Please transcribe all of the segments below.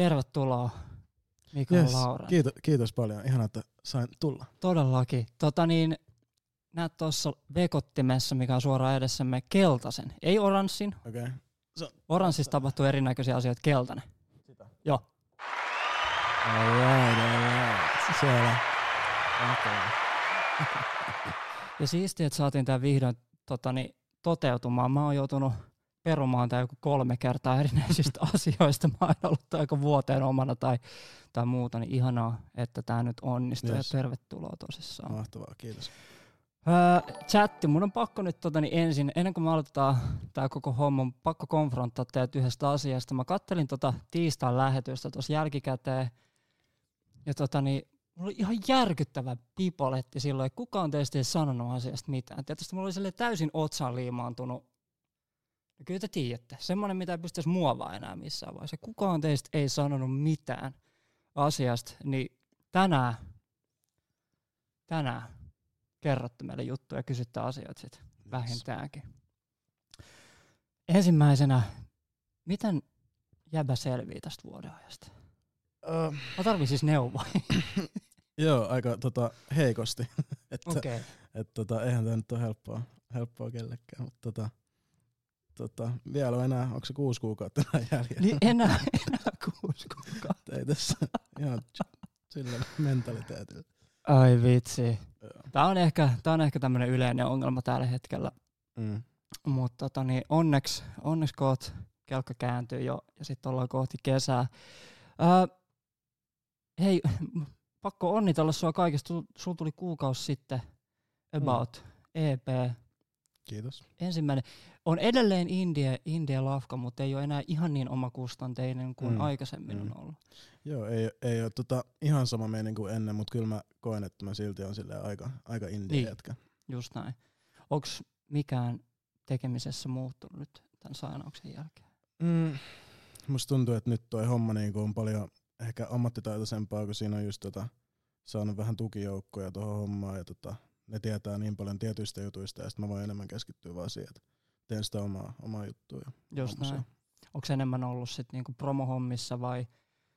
Tervetuloa Mikael Yes, Lauren. kiitos, kiitos paljon. Ihana, että sain tulla. Todellakin. Tota niin, näet tuossa vekottimessa, mikä on suoraan edessämme, keltaisen. Ei oranssin. Okei. Okay. Oranssissa tapahtuu erinäköisiä asioita. Keltainen. Joo. Alright, alright. Siellä. Okay. Ja siistiä, että saatiin tämä vihdoin tota, niin, toteutumaan. Mä oon joutunut perumaan tämä joku kolme kertaa erinäisistä asioista. Mä oon ollut aika vuoteen omana tai, tai muuta, niin ihanaa, että tämä nyt onnistuu Yes. ja tervetuloa tosissaan. Mahtavaa, kiitos. Öö, chatti, mun on pakko nyt tota, niin ensin, ennen kuin me aloitetaan tämä koko homma, on pakko konfronttaa teidät yhdestä asiasta. Mä kattelin tota tiistain lähetystä tuossa jälkikäteen, ja tota, niin, mulla oli ihan järkyttävä pipoletti silloin, että kukaan teistä ei sanonut asiasta mitään. Tietysti mulla oli täysin otsaan liimaantunut. Ja kyllä te tiedätte, semmoinen, mitä ei pystyisi muovaa enää missään vaiheessa. Kukaan teistä ei sanonut mitään asiasta, niin tänään, tänään kerrotte meille juttuja ja kysytte asioita sit vähintäänkin. Ensimmäisenä, miten jäbä selvii tästä vuodenajasta? Uh, Mä tarvin siis neuvoa. joo, aika tota, heikosti. että. Okay. et, tota, eihän tämä nyt ole helppoa, helppoa kellekään, mutta tota, tota, vielä on enää, onko se kuusi kuukautta enää jäljellä? Niin enää, enää kuusi kuukautta. Ei tässä ihan sillä mentaliteetillä. Ai vitsi. Tää on ehkä, tää on ehkä tämmönen yleinen ongelma tällä hetkellä. Mm. Mutta tota, niin onneksi, onneksi koot kelkka kääntyy jo ja sitten ollaan kohti kesää. Öö, hei, pakko onnitella sua kaikesta. Sul- Sulla tuli kuukausi sitten about EP. Kiitos. Ensimmäinen. On edelleen Indie, Indie Lafka, mutta ei ole enää ihan niin omakustanteinen kuin Mm. mm. aikaisemmin Mm. on ollut. Joo, ei, ei ole tota, ihan sama meininki kuin ennen, mutta kyllä mä koen, että mä silti on silleen aika, aika indie Niin. jätkä. Just näin. Onko mikään tekemisessä muuttunut nyt tämän sainauksen jälkeen? Mm, musta tuntuu, että nyt toi homma niinku on paljon ehkä ammattitaitoisempaa, kun siinä on just tota, saanut vähän tukijoukkoja tuohon hommaan ja tota, ne tietää niin paljon tietyistä jutuista ja sitten mä voin enemmän keskittyä vaan siihen, että teen sitä omaa, omaa juttua. Just homma näin. Onko enemmän ollut sit niinku promohommissa vai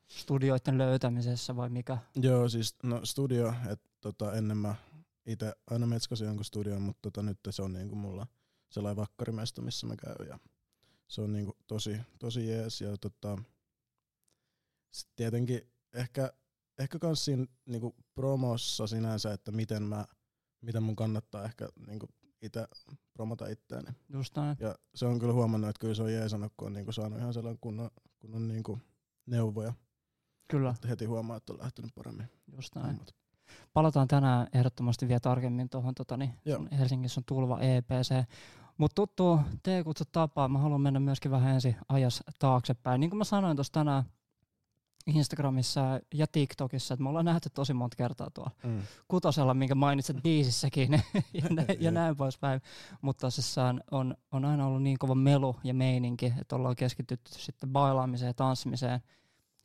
studioiden löytämisessä vai mikä? Joo, siis no studio, että tota, ennen mä itse aina metskasin jonkun studion, mutta tota, nyt se on niinku mulla sellainen vakkarimesta, missä mä käyn ja se on niinku tosi, tosi jees ja tota, sit tietenkin ehkä, ehkä kans siinä niinku promossa sinänsä, että miten mä, miten mun kannattaa ehkä niinku itse promota itseäni. Just näin. Ja se on kyllä huomannut, että kyllä se on jeesannut, kun on niinku saanut ihan sellainen kunnon, kunnon niinku neuvoja. Kyllä, Että heti huomaa, että on lähtenyt paremmin. just näin. hommat. Palataan tänään ehdottomasti vielä tarkemmin tuohon tota, niin Helsingissä on tulva EPC. Mutta tuttu T-kutsut tapaa, mä haluan mennä myöskin vähän ensin ajas taaksepäin. Niin kuin mä sanoin tuossa tänään Instagramissa ja TikTokissa, että me ollaan nähty tosi monta kertaa tuolla Mm. kutosella, minkä mainitset biisissäkin ja, nä- ja näin poispäin. Mutta tosissaan on, on aina ollut niin kova melu ja meininki, että ollaan keskitytty sitten bailaamiseen ja tanssimiseen,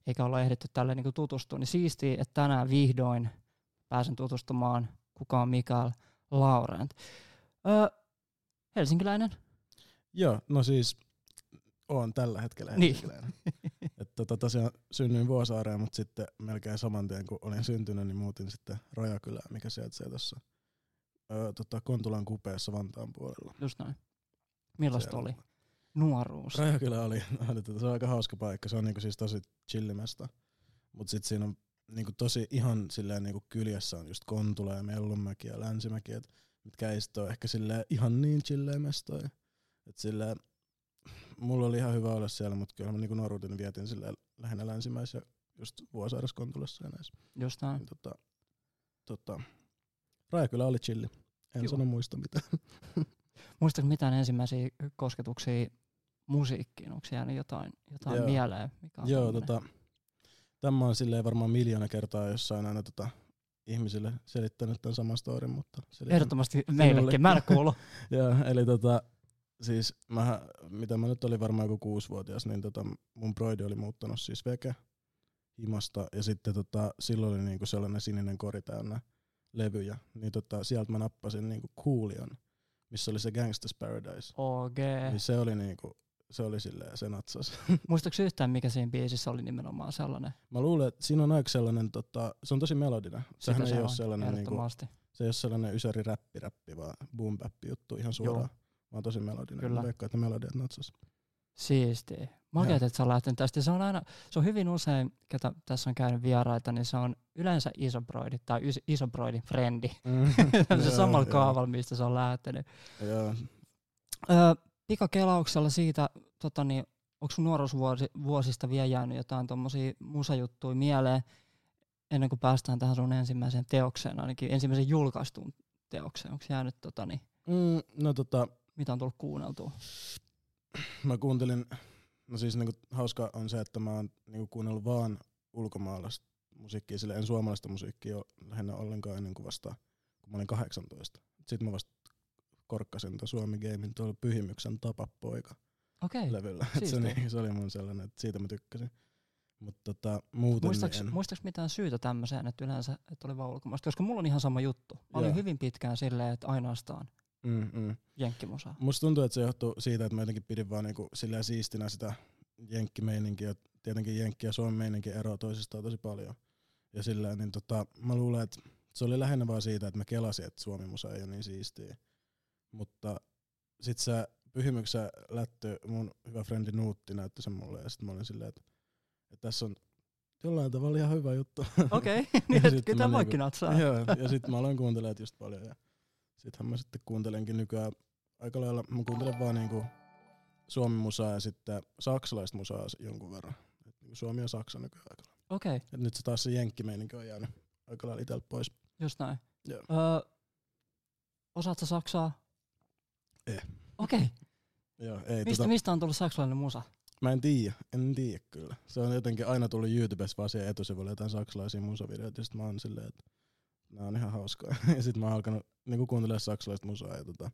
eikä olla ehditty tälle niin tutustua. Niin siistiä, että tänään vihdoin pääsen tutustumaan, kuka on Mikael Laurent. Öö, helsinkiläinen? Joo, no siis on tällä hetkellä Niin. helsinkiläinen. Et tota, tosiaan synnyin Vuosaareen, mutta sitten melkein saman tien kun olin syntynyt, niin muutin sitten Rajakylään, mikä sijaitsee tuossa öö, tota, Kontulan kupeessa Vantaan puolella. Just näin. Millaista Siellä. oli? Nuoruus. Rajakylä oli, tota, se on aika hauska paikka, se on niinku siis tosi chillimästä. Mutta sitten siinä on niinku tosi ihan silleen niinku kyljessä on just Kontula ja Mellunmäki ja Länsimäki, et, mitkä ei sit ole ehkä silleen ihan niin chilleä mestoja. Et silleen, mulla oli ihan hyvä olla siellä, mutta kyllä mä niinku nuoruuteni vietin silleen lähinnä länsimäisiä just Vuosaaressa ja näissä. Just näin. Niin, tota, tota, Rajakylä oli chilli. En Kiva. sano muista mitään. Muistatko mitään ensimmäisiä kosketuksia musiikkiin? Onko jäänyt jotain, jotain Joo. mieleen? Mikä on Joo, tommonen? tota, tämä on silleen varmaan miljoona kertaa jossain aina tota, ihmisille selittänyt tämän saman storin, mutta. Ehdottomasti meillekin. Mä en oo kuullut. Joo, eli tota, siis mä, mitä mä nyt olin varmaan joku kuusivuotias, niin tota, mun broidi oli muuttanut siis veke himasta ja sitten tota, silloin oli niinku sellainen sininen kori täynnä levyjä, niin tota, sieltä mä nappasin niinku Coolion, missä oli se Gangsta's Paradise. OG. Niin se oli niinku se oli silleen, se natsas. Muistatko yhtään, mikä siinä biisissä oli nimenomaan sellainen? Mä luulen, että siinä on aika sellainen, tota, se on tosi melodinen. Sehän Sitä ei se ole sellainen, niinku, se ei ole sellainen ysäri räppi räppi, vaan boom bap juttu ihan suoraan. Joo. Vaan tosi melodinen. Kyllä. Mä veikkaan, että melodiat natsas. Siistiä. Makeet, että sä oot lähtenyt tästä. Se on aina, se on hyvin usein, ketä tässä on käynyt vieraita, niin se on yleensä isobroidi tai is- isobroidin frendi. se Joo, samalla kaavalla, mistä se on lähtenyt. Joo. Öö, pikakelauksella siitä, tota niin, onko sun nuoruusvuosista vielä jäänyt jotain tuommoisia musajuttuja mieleen, ennen kuin päästään tähän sun ensimmäiseen teokseen, ainakin ensimmäisen julkaistuun teokseen. Onko jäänyt, tota niin, Mm, no tota, mitä on tullut kuunneltua? mä kuuntelin, no siis niinku hauska on se, että mä oon niinku kuunnellut vaan ulkomaalaista musiikkia, sillä en suomalaista musiikkia ole lähinnä ollenkaan ennen kuin vasta, kun mä olin 18. Sitten mä vasta korkkasin tuon Suomi Gamein tuolla Pyhimyksen Tapapoika Okei. Okay. levyllä. Se, niin, se oli mun sellainen, että siitä mä tykkäsin. Mutta tota, muuten Muistaaks, niin en. muistaaks mitään syytä tämmöiseen, että yleensä että oli vaan ulkomaista? Koska mulla on ihan sama juttu. Mä olin Joo. hyvin pitkään silleen, että ainoastaan Mm, mm. jenkkimusaa. Musta tuntuu, että se johtuu siitä, että mä jotenkin pidin vaan niinku silleen siistinä sitä jenkkimeininkiä. Tietenkin jenkki ja suomen meininki eroaa toisistaan tosi paljon. Ja sillä niin tota, mä luulen, että se oli lähinnä vaan siitä, että mä kelasin, että Suomi musa ei ole niin siistiä. Mutta sit se pyhimyksen lättö, mun hyvä frendi Nuutti näytti sen mulle ja sit mä olin silleen, että, että tässä on jollain tavalla ihan hyvä juttu. Okei, Ja niin sit että kyllä niinku- natsaa. Joo, ja sitten mä aloin kuuntelemaan just paljon. Ja sittenhän mä sitten kuuntelenkin nykyään aika lailla, mä kuuntelen vaan niinku suomen musaa ja sitten saksalaista musaa jonkun verran. Et niinku Suomi ja Saksa nykyään aika lailla. Okei, Et nyt se taas se jenkkimeininki on jäänyt aika lailla itseltä pois. just näin. Joo. Öö, osaatko saksaa? Eh. Okei, Joo, ei, mistä, tota, mistä on tullut saksalainen musa? mä en tiedä, en tiedä kyllä. Se on jotenkin aina tullut YouTubessa vaan siihen etusivulle jotain saksalaisia musavideoita, ja sit mä oon silleen, että nää on ihan hauskaa. ja sit mä oon alkanut niinku kuuntelemaan saksalaista musaa, ja tota,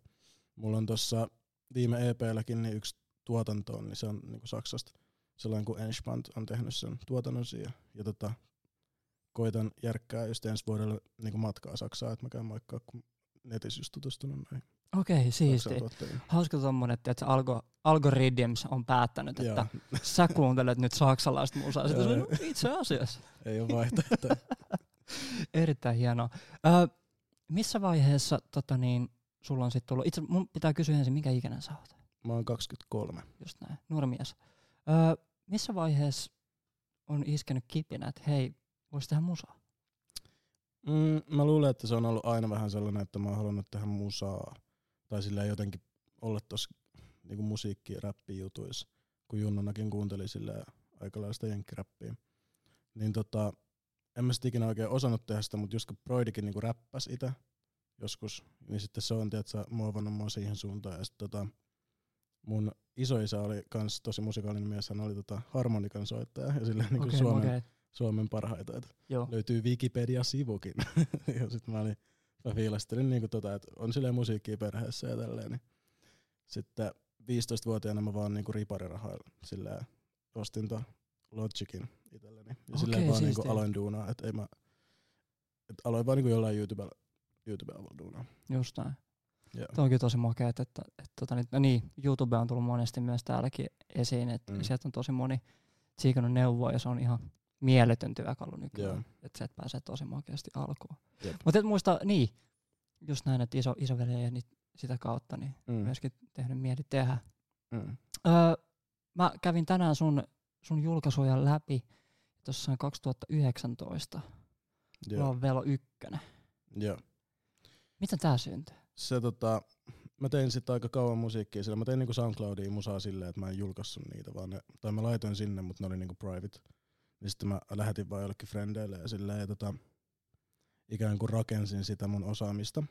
mulla on tossa viime EPlläkin niin yksi tuotanto on, niin se on niinku Saksasta. Sellainen kuin Enspant on tehnyt sen tuotannon siihen. Ja tota, koitan järkkää just ensi vuodelle niinku matkaa Saksaa, että mä käyn moikkaa, kun netissä just tutustunut näihin Okei, tuottajiin. Hauska tommonen, että algo, algorithms on päättänyt, että Joo, sä kuuntelet nyt saksalaista musaa. Sitten no, itse asiassa. ei ole vaihtoehtoja. Erittäin hienoa. Öö, missä vaiheessa tota niin, sulla on sitten tullut, itse mun pitää kysyä ensin, minkä ikäinen sä oot? Mä oon 23. Just näin, nuori mies. Öö, missä vaiheessa on iskenyt kipinä, että hei, voisi tehdä musaa? Mm, mä luulen, että se on ollut aina vähän sellainen, että mä oon halunnut tehdä musaa. Tai silleen jotenkin olla tossa niinku musiikki- ja räppijutuissa. Kun Junnonakin kuunteli silleen aika lailla sitä jenkkiräppiä. Niin tota, en mä sit ikinä oikein osannut tehdä sitä, mutta just kun Broidikin niinku räppäs itse joskus, niin sitten se on tiedätkö, muovannut mua siihen suuntaan. Ja sit tota, mun isoisä oli kans tosi musikaalinen mies, hän oli tota harmonikan soittaja ja silleen niinku Okei, Suomen, okei. Suomen parhaita. Et Joo. löytyy Wikipedia-sivukin. ja sit mä, olin, mä fiilastelin niinku tota, että on silleen musiikkia perheessä ja tälleen. Niin. Sitten 15-vuotiaana mä vaan niinku riparirahoilla silleen ostin ton Logicin itselleni. Ja silleen vaan niinku aloin duunaa, että ei mä, et aloin vaan niinku jollain YouTubella, YouTubella vaan duunaa. Just näin. Joo. Tuo onkin tosi makea, että, että, että tota, niin, no niin, YouTube on tullut monesti myös täälläkin esiin, että Mm. sieltä on tosi moni tsiikannut neuvoa ja se on ihan mieletön työkalu nykyään, Joo. että sieltä pääsee tosi makeasti alkuun. Jep. Mutta et muista, niin, just näin, että iso, isoveli ja niin sitä kautta niin Mm. myöskin tehnyt mieli tehdä. Mm. Öö, mä kävin tänään sun, sun julkaisuja läpi, tuossa on 2019, mulla Joo. on Velo 1. Joo. Miten tää syntyi? Se tota, mä tein sitten aika kauan musiikkia sillä. Mä tein niinku SoundCloudiin musaa silleen, että mä en julkaissut niitä, vaan ne, tai mä laitoin sinne, mutta ne oli niinku private. Niin sitten mä lähetin vaan jollekin frendeille ja silleen, ja tota, ikään kuin rakensin sitä mun osaamista.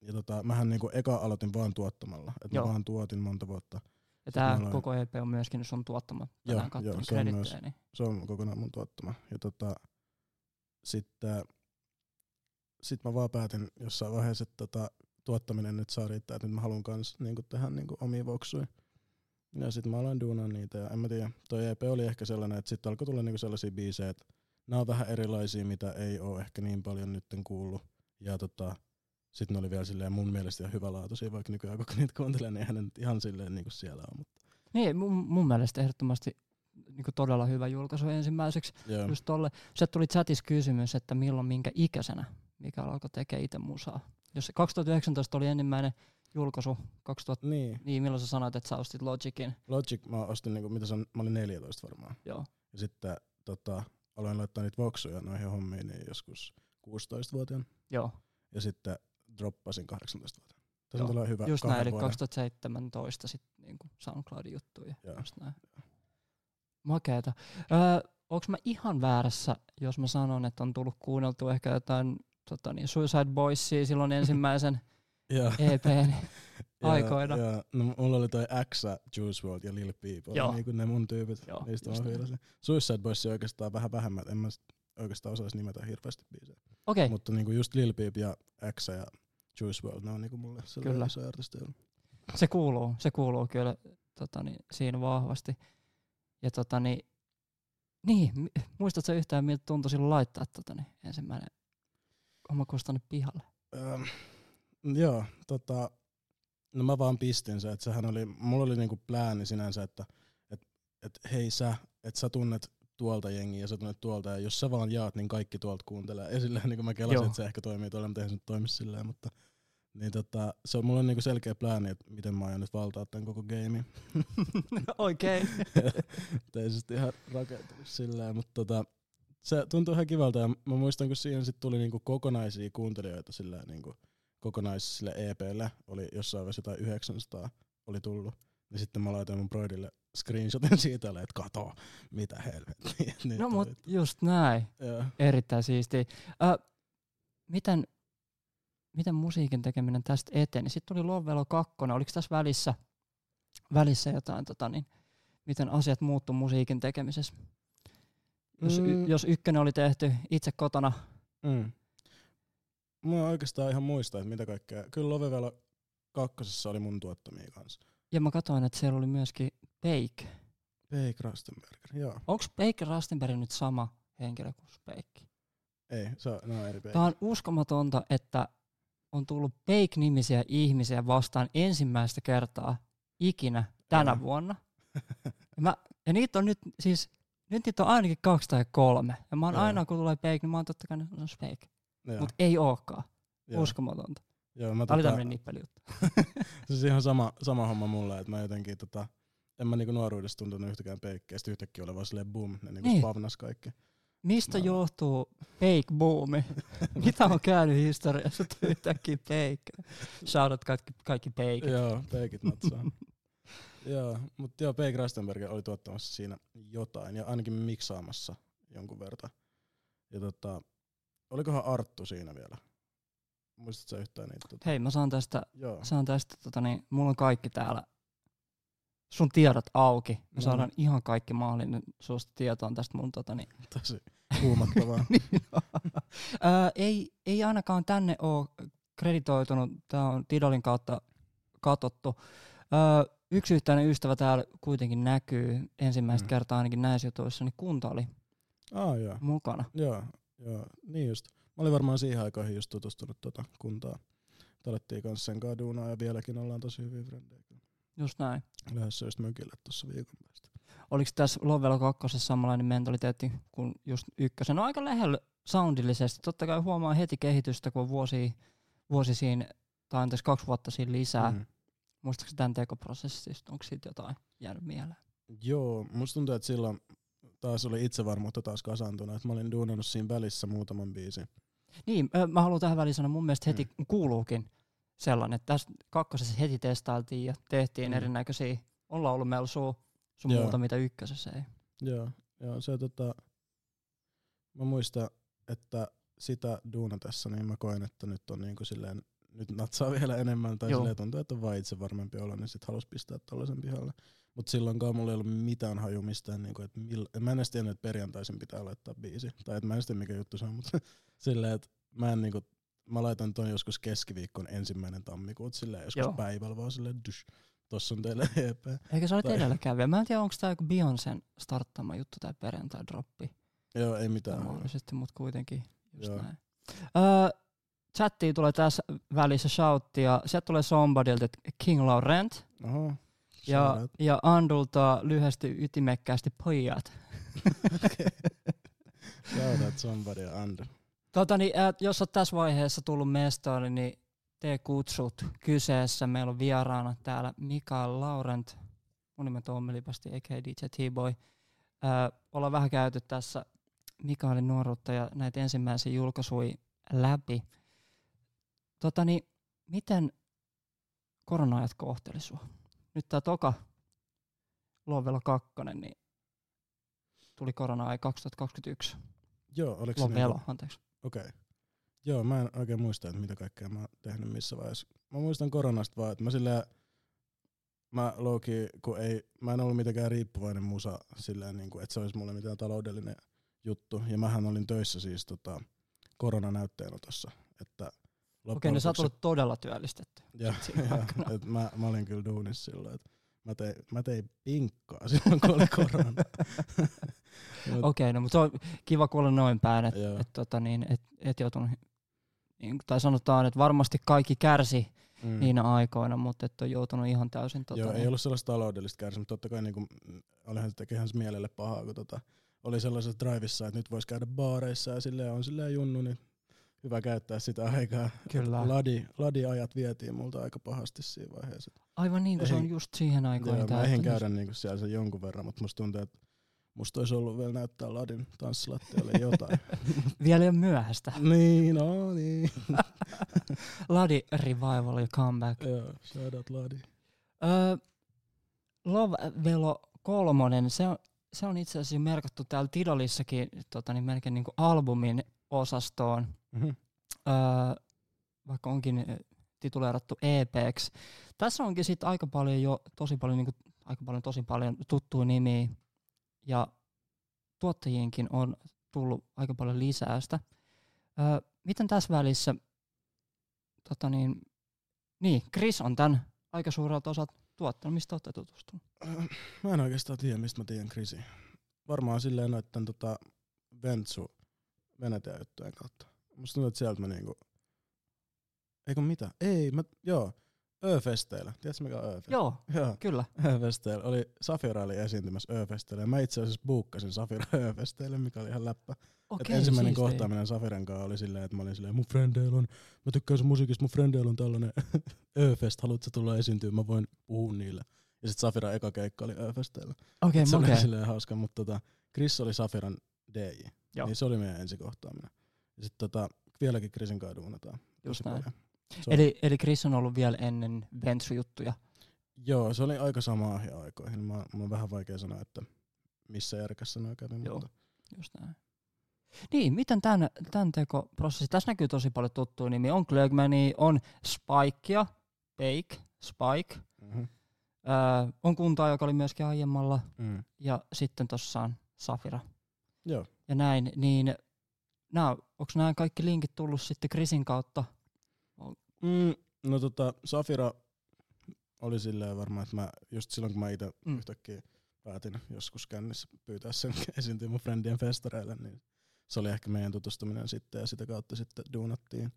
Ja tota, mähän niinku eka aloitin vaan tuottamalla, että mä vaan tuotin monta vuotta. Ja tää mä aloin- koko EP on myöskin sun tuottama. Joo, joo, se on myös- niin Se on kokonaan mun tuottama. Ja tota, sitten sit mä vaan päätin jossain vaiheessa, että tota, tuottaminen nyt saa riittää, että nyt mä haluan kans niinku tehdä niinku omia voksuja. Ja sitten mä aloin duunaa niitä ja en mä tiedä, toi EP oli ehkä sellainen, että sitten alkoi tulla niinku sellaisia biisejä, että nämä on vähän erilaisia, mitä ei ole ehkä niin paljon nytten kuullut. Ja tota, sitten ne oli vielä silleen mun mielestä ihan hyvälaatuisia, vaikka nykyään kun niitä kuuntelen, niin eihän ne nyt ihan silleen niinku siellä on. Mutta Niin, mun, mun mielestä ehdottomasti niin todella hyvä julkaisu ensimmäiseksi. Joo. Just tolle. Se tuli chatissa kysymys, että milloin minkä ikäisenä mikä alkoi tekemään itse musaa. Jos se 2019 oli ensimmäinen julkaisu, 2000, Niin. niin milloin sä sanoit, että sä ostit Logicin? Logic mä ostin, niinku, mitä se on, mä olin 14 varmaan. Joo. Ja sitten tota, aloin laittaa niitä voksuja noihin hommiin niin joskus 16-vuotiaana. Joo, Ja sitten droppasin 18-vuotiaana. Tässä Joo. on tällainen hyvä just näin, eli vuoden. 2017 sitten niinku SoundCloudin juttuja. Joo. Just näin. Makeeta. Öö, onko mä ihan väärässä, jos mä sanon, että on tullut kuunneltu ehkä jotain tota niin, Suicide Boysia silloin ensimmäisen. EPn Joo, aikoina. Joo. No, mulla oli toi X, Juice WRLD ja Lil Peep. Oli Joo. niinku ne mun tyypit. Joo, Niistä näin. fiilasin. Suicide Boys oikeastaan vähän vähemmän. En mä oikeastaan osaisi nimetä hirveästi biisejä. Okei, Mutta niinku just Lil Peep ja X ja Juice WRLD, ne on niinku mulle Kyllä. iso artisteja. se kuuluu, se kuuluu kyllä tota niin, siinä vahvasti. Ja tota niin, niin, muistatko yhtään, miltä tuntui silloin laittaa tota niin, ensimmäinen homma kustanut pihalle? Öm, joo, tota, no mä vaan pistin se, että sehän oli, mulla oli niinku plääni sinänsä, että et, et hei sä, että sä tunnet tuolta jengiä ja sä tunnet tuolta ja jos sä vaan jaat, niin kaikki tuolta kuuntelee. Ja silleen niin mä kelasin, Joo. että se ehkä toimii tuolla, mutta eihän se nyt toimi silleen, mutta niin tota, se on mulla on niinku selkeä plääni, että miten mä aion nyt valtaa tämän koko game. Oikein. ei sitten ihan rakentunut silleen, mutta tota, se tuntui ihan kivalta ja mä muistan, kun siihen sitten tuli niinku kokonaisia kuuntelijoita silleen niinku kokonaisille EPlle, oli jossain vaiheessa jotain 900 oli tullut. Ja sitten mä laitoin mun broidille screenshotin siitä, että kato, mitä helvettiä. No mut oli. just näin. Joo. Erittäin siistiä. Ö, miten, miten musiikin tekeminen tästä eteni? Sitten tuli Lovelo 2. Oliko tässä välissä, välissä jotain, tota niin, miten asiat muuttu musiikin tekemisessä? Jos, y, Mm. jos ykkönen oli tehty itse kotona, Mm. Mä oikeastaan ihan muista, että mitä kaikkea. Kyllä Lovevelo kakkosessa oli mun tuottamia kanssa. Ja mä katsoin, että siellä oli myöskin Bake. Peik Rastenberger, joo. Onko Bake Rastenberg nyt sama henkilö kuin Bake? Ei, se on, ne on eri Peik. Tämä on uskomatonta, että on tullut Bake-nimisiä ihmisiä vastaan ensimmäistä kertaa ikinä tänä Joo. vuonna. Ja, mä, ja niitä on nyt siis, nyt niitä on ainakin kaksi tai kolme. Ja mä oon Joo. aina kun tulee Bake, niin mä oon totta kai. Joo, Mutta ei ookaan. joo. Uskomatonta. Joo, mä Tämä oli tota, tämmönen nippelijuttu. siis ihan sama, sama homma mulle, että mä jotenkin tota, en mä niinku nuoruudessa tuntunut yhtäkään peikkiä, sitten yhtäkkiä oli vaan silleen boom, ne niinku Niin. spavnas kaikki. Mistä No. johtuu Bake boomi? Mitä on käynyt historiassa, että yhtäkkiä Bake? Shoutout kaikki, kaikki Bake. Joo, peikit natsaa. joo, mutta joo, Peik Rastenberger oli tuottamassa siinä jotain ja ainakin miksaamassa jonkun verran. Ja tota, olikohan Arttu siinä vielä? Muistatko sä yhtään niitä? Tota? Hei, mä saan tästä Joo. saan tästä, tota niin, mulla on kaikki täällä sun tiedot auki. Me No. saadaan ihan kaikki mahdollinen susta tietoon tästä mun tota niin. Tosi huumattavaa. Ää, ei, ei ainakaan tänne ole kreditoitunut, tää on Tidalin kautta katottu. Ää, yksi yhteinen ystävä täällä kuitenkin näkyy ensimmäistä Mm. kertaa ainakin näissä jutuissa, niin kunta oli ah, joo. mukana. Joo, joo, niin just. Mä olin varmaan siihen aikoihin just tutustunut tota kuntaa. Talettiin kanssa sen kanssa duunaa ja vieläkin ollaan tosi hyviä frendejä. Just näin. Lähdössä just mökille tuossa viikon päästä. Oliko tässä Lovelo 2 samanlainen mentaliteetti kuin just ykkösen? No aika lähellä soundillisesti. Totta kai huomaa heti kehitystä, kun on vuosi, vuosi siinä, tai anteeksi kaksi vuotta siinä lisää. Mm. Mm. Muistatko tämän tekoprosessista? Onko siitä jotain jäänyt mieleen? Joo, musta tuntuu, että silloin taas oli itsevarmuutta taas kasaantunut. Että mä olin duunannut siinä välissä muutaman biisin. Niin, mä haluan tähän väliin sanoa, mun mielestä heti Mm. kuuluukin sellainen, että tässä kakkosessa heti testailtiin ja tehtiin Mm. erinäköisiä, on laulumelsua, sun Joo. muuta, mitä ykkösessä ei. Joo, joo se tota, mä muistan, että sitä duunatessa, niin mä koen, että nyt on niinku silleen, nyt natsaa vielä enemmän, tai Joo. silleen tuntuu, että on vaan itse varmempi olo, niin sit halus pistää tollasen pihalle. Mut silloinkaan mulla ei ollut mitään haju mistään, niinku, että mill, mä en edes tiennyt, että perjantaisin pitää laittaa biisi. Tai että mä en edes tiedä, mikä juttu se on, mutta silleen, että mä en niinku, mä laitan ton joskus keskiviikkon ensimmäinen tammikuuta silleen joskus Joo. päivällä vaan silleen, dysh, tossa on teille EP. Eikä se ole Tai- edelläkävijä. Mä en tiedä, onko tämä joku Beyoncén starttama juttu tai perjantai-droppi. Joo, ei mitään. hajua. mahdollisesti, mutta kuitenkin just Joo. näin. Öö, chattiin tulee tässä välissä shouttia. Sieltä tulee somebodylta, että King Laurent. Oho, Ja, ja Andulta lyhyesti ytimekkäästi pojat. Shout out somebody ja Andrew. Tota, niin, äh, jos olet tässä vaiheessa tullut mestoille, niin tee kutsut kyseessä. Meillä on vieraana täällä Mikael Laurent, mun nimen Tommi Lipasti, a.k.a. DJ T-Boy. Äh, ollaan vähän käyty tässä Mikaelin nuoruutta ja näitä ensimmäisiä julkaisuja läpi. Tota, niin, miten korona-ajat kohteli sua? Nyt tää toka Lovelo 2, niin tuli korona-aika 2021. Joo, oliko se Lovelo, niinku- anteeksi. Okei. Okay. Joo, mä en oikein muista, että mitä kaikkea mä oon tehnyt missä vaiheessa. Mä muistan koronasta vaan, että mä silleen, mä louki, kun ei, mä en ollut mitenkään riippuvainen musa silleen, niin kuin, että se olisi mulle mitään taloudellinen juttu. Ja mähän olin töissä siis tota, koronanäytteenotossa. Että Okei, no sä oot ollut todella työllistetty. ja, ja, et mä, mä, olin kyllä duunissa silloin, että mä tein, mä tein pinkkaa silloin, kun oli korona. Okei, no mutta se on kiva kuulla noin päin, että et, tota, niin, et, et joutunut, niin, tai sanotaan, että varmasti kaikki kärsi Mm. niinä aikoina, mutta et on joutunut ihan täysin tota, Joo, ei niin, ollut sellaista taloudellista kärsimystä. Totta kai niinku, mm, olihan se tekehän se mielelle pahaa, kun tota, oli sellaisessa drivissa, että nyt voisi käydä baareissa ja silleen on silleen junnu, niin hyvä käyttää sitä aikaa. Kyllä. Ladi, ladiajat vietiin multa aika pahasti siinä vaiheessa. Aivan niin kuin se on just siihen aikaan. Joo, mä ehdin käydä niinku siellä sen jonkun verran, mutta musta tuntuu, että musta olisi ollut vielä näyttää Ladin tanssilattialle jotain. Vielä ole myöhäistä. niin, no niin. Ladi Revival ja Comeback. Joo, shout out Ladi. Öö, Love Velo kolmonen, se on, se on itse asiassa merkattu täällä Tidolissakin tota, niin melkein niin kuin albumin osastoon. Mhm. öö, vaikka onkin ö, tituleerattu EPksi. Tässä onkin sitten aika paljon jo, tosi paljon, niinku, aika paljon, tosi paljon tuttuja nimiä ja tuottajienkin on tullut aika paljon lisäystä. Öö, miten tässä välissä, tota niin, niin, Chris on tämän aika suurelta osalta tuottanut, mistä olette tutustunut? Mä en oikeastaan tiedä, mistä mä tiedän Krisi. Varmaan silleen noitten tota Ventsu Venetia juttujen kautta. Musta tuntuu, että sieltä mä niinku... Eikö mitä? Ei, mä, joo. Öfesteillä. Tiedätkö mikä on Öfest? Joo, Joo. kyllä. Öfesteillä. Oli, Safira oli esiintymässä Öfesteillä. Mä itse asiassa buukkasin Safira Öfesteille, mikä oli ihan läppä. Et Okei, ensimmäinen siistiä. kohtaaminen Safiran kanssa oli silleen, että mä olin silleen, mun frendeillä on, mä tykkään sun musiikista, mun frendeillä on tällainen Öfest, haluatko tulla esiintyä, mä voin puhua niille. Ja sit Safira eka keikka oli Öfesteillä. Okei, Se oli makea. silleen hauska, mutta tota, Chris oli Safiran DJ. Joo. Niin se oli meidän ensikohtaaminen. Ja sit tota, vieläkin Chrisin kanssa duunataan. Just näin. Eli, eli Chris on ollut vielä ennen Ventsu-juttuja. Joo, se oli aika samaa aikoihin. Mä, mä on vähän vaikea sanoa, että missä järkässä nämä kävi, Joo. mutta Just näin. Niin, miten tämän, tämän tekoprosessi, tässä näkyy tosi paljon tuttuja nimiä. On Glögmani, on Spikea, Bake, Spike. mm-hmm. Öö, on kuntaa, joka oli myöskin aiemmalla. mm. Ja sitten tossa on Safira. Joo. Ja näin, niin onko nämä kaikki linkit tullut sitten Krisin kautta? Mm, no tota, Safira oli silleen varmaan, että mä just silloin kun mä itse Mm. yhtäkkiä päätin joskus kännissä pyytää sen esiintyä mun friendien festareille, niin se oli ehkä meidän tutustuminen sitten ja sitä kautta sitten duunattiin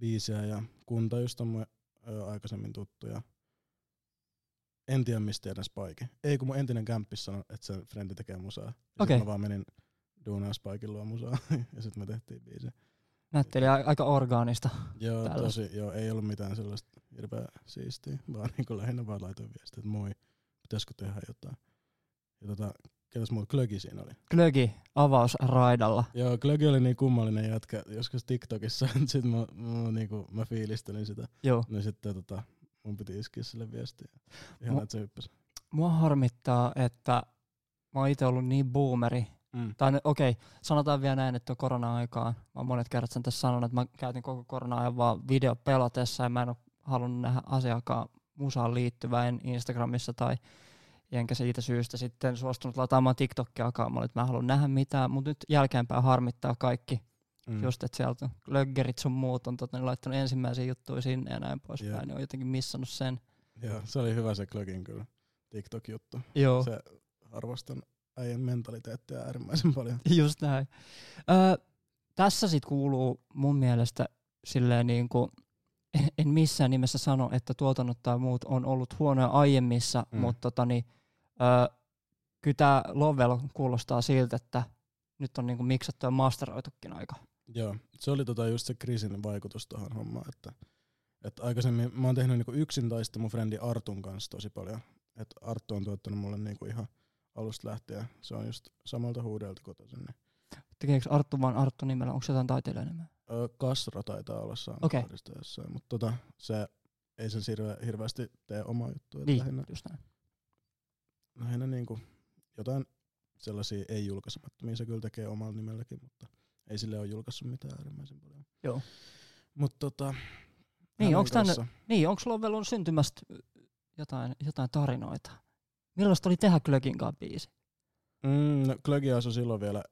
biisiä ja kunta just on mun aikaisemmin tuttuja. En tiedä mistä tiedän Spike. Ei kun mun entinen kämppis sanoi, että se frendi tekee musaa. Okei. mä vaan menin duunaan Spiken luo musaa ja sitten me tehtiin biisi. Näytteli aika orgaanista. Joo, täällä. tosi, joo, ei ollut mitään sellaista hirveä siistiä, vaan niin lähinnä vaan laitoin viestiä, että moi, pitäisikö tehdä jotain. Ja tota, ketäs muuta, Glögi siinä oli. Glögi avaus raidalla. Joo, Glögi oli niin kummallinen jätkä joskus TikTokissa, sit mä, mä, niinku, mä fiilistelin sitä. Joo. No sitten tota, mun piti iskeä sille viestiä. Ihan että se hyppäsi. Mua harmittaa, että mä oon itse ollut niin boomeri. Mm. Tai okei, sanotaan vielä näin, että korona-aikaan, mä oon monet kerrat sen tässä sanonut, että mä käytin koko korona-ajan vaan video pelatessa ja mä en ole halunnut nähdä asiakkaan musaan liittyvää en Instagramissa tai enkä siitä syystä sitten suostunut lataamaan TikTokiakaan. Mä olin, että mä en halua nähdä mitään, mutta nyt jälkeenpäin harmittaa kaikki. Mm. Just, että sieltä löggerit sun muut on niin laittanut ensimmäisiä juttuja sinne ja näin poispäin. Joo. Niin on jotenkin missannut sen. Joo, se oli hyvä se Glögin kyllä TikTok-juttu. Joo. Se arvostan äijän mentaliteettia äärimmäisen paljon. Just näin. Öö, tässä sitten kuuluu mun mielestä silleen niin kuin en, en missään nimessä sano, että tuotannot tai muut on ollut huonoja aiemmissa, Mm. mutta tota, niin, ö, kyllä tämä Lovel kuulostaa siltä, että nyt on niinku miksattu ja masteroitukin aika. Joo, se oli tota just se kriisin vaikutus tuohon hommaan, että, että aikaisemmin mä oon tehnyt niinku yksin tai sitten mun frendi Artun kanssa tosi paljon. Että Arttu on tuottanut mulle niinku ihan alusta lähtien. Se on just samalta huudelta kotoisin. Niin. Tekeekö Arttu vaan Arttu nimellä? Onko se jotain taiteilijan nimeä? Ö, Kasra taitaa olla saanut okay. jossain, mutta tota, se ei sen hirve, hirveästi tee omaa juttua. Niin, Lähinnä, just näin. lähinnä niinku jotain sellaisia ei-julkaisemattomia se kyllä tekee omalla nimelläkin, mutta ei sille ole julkaissut mitään äärimmäisen paljon. Joo. Mutta tota, Niin, kanssa- Niin, onko sulla vielä syntymästä jotain, jotain tarinoita? Millaista oli tehdä Glögin kanssa biisi? Mm, no, Glögi asui silloin vielä,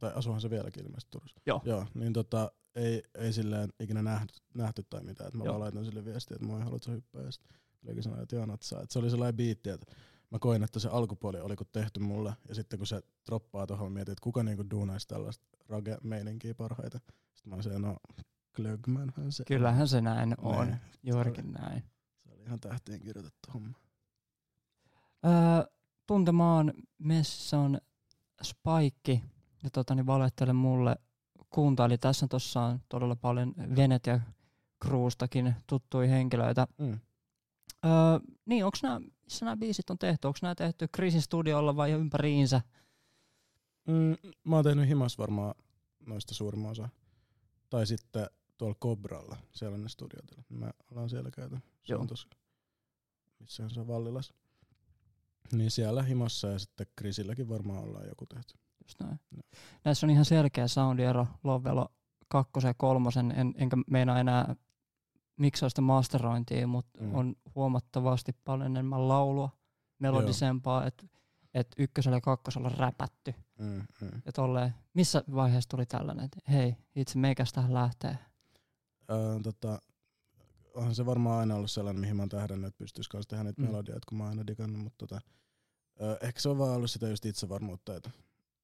tai asuhan se vieläkin ilmeisesti Turussa. Joo. Joo, niin tota, ei, ei silleen ikinä nähty, nähty tai mitään. Et mä Joo. vaan laitoin sille viestiä, että moi, haluatko hyppää? Ja sitten Glögi sanoi, että joo, natsaa. Et se oli sellainen biitti, että mä koin, että se alkupuoli oli kun tehty mulle. Ja sitten kun se droppaa tuohon, mietin, että kuka niinku duunaisi tällaista rage-meininkiä parhaita. Sitten mä olin se, no Glögmanhän se Kyllähän se näin on, Niin. juurikin näin. Se oli ihan tähtiin kirjoitettu homma. Öö, tuntemaan Messon Spike ja tota, niin valehtele mulle kuuntaili. Tässä tuossa on todella paljon Venet ja Kruustakin tuttuja henkilöitä. Mm. Öö, niin, onko nämä, missä nämä biisit on tehty? Onko nämä tehty Kriisin studiolla vai ympäriinsä? Mm, mä oon tehnyt himas varmaan noista suurimman osa. Tai sitten tuolla Kobralla, siellä on ne studiotilat. Mä ollaan siellä käyty. Se Joo. on tossa, missä se on Vallilas. Niin siellä himassa ja sitten Krisilläkin varmaan ollaan joku tehty. Just näin. Joo. Näissä on ihan selkeä soundiero Lovelo kakkosen ja kolmosen, en, enkä meinaa enää miksausta masterointia, mutta Mm. on huomattavasti paljon enemmän laulua, melodisempaa, että et ykkösellä ja kakkosella on räpätty. Mm, mm. Ja tolleen, missä vaiheessa tuli tällainen, että hei, itse meikäs tähän lähtee. Öö, tota, onhan se varmaan aina ollut sellainen, mihin mä oon tähdännyt, että pystyisi kanssa tehdä niitä Mm. melodioita, kun mä oon aina digannut, mutta tota, öö, ehkä se on vaan ollut sitä just itsevarmuutta, että,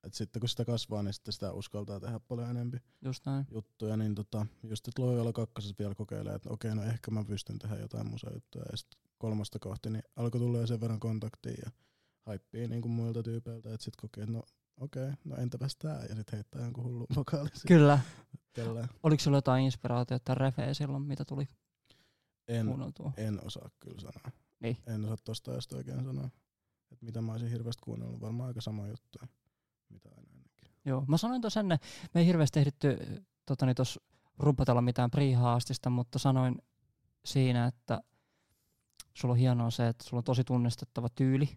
että sitten kun sitä kasvaa, niin sitten sitä uskaltaa tehdä paljon enemmän Just näin. juttuja, niin tota, just että Loivalla kakkosessa vielä kokeilee, että okei, no ehkä mä pystyn tehdä jotain musajuttuja, ja sitten kolmosta kohti, niin alkoi tulla jo sen verran kontaktia ja haippia niin kuin muilta tyypeiltä, että sitten kokee, että no okei, no entäpäs tää, ja sitten heittää jonkun hullun vokaalisen. Kyllä. Tälleen. Oliko sulla jotain inspiraatiota refejä silloin, mitä tuli En, kuunneltua? en osaa kyllä sanoa. Niin. En osaa tosta ajasta oikein sanoa. Että mitä mä olisin hirveästi kuunnellut, varmaan aika sama juttu, mitä aina ennenkin. Joo, mä sanoin tuossa ennen, me ei hirveästi ehditty tota, niin tos, rupatella mitään prihaastista, mutta sanoin siinä, että sulla on hienoa se, että sulla on tosi tunnistettava tyyli,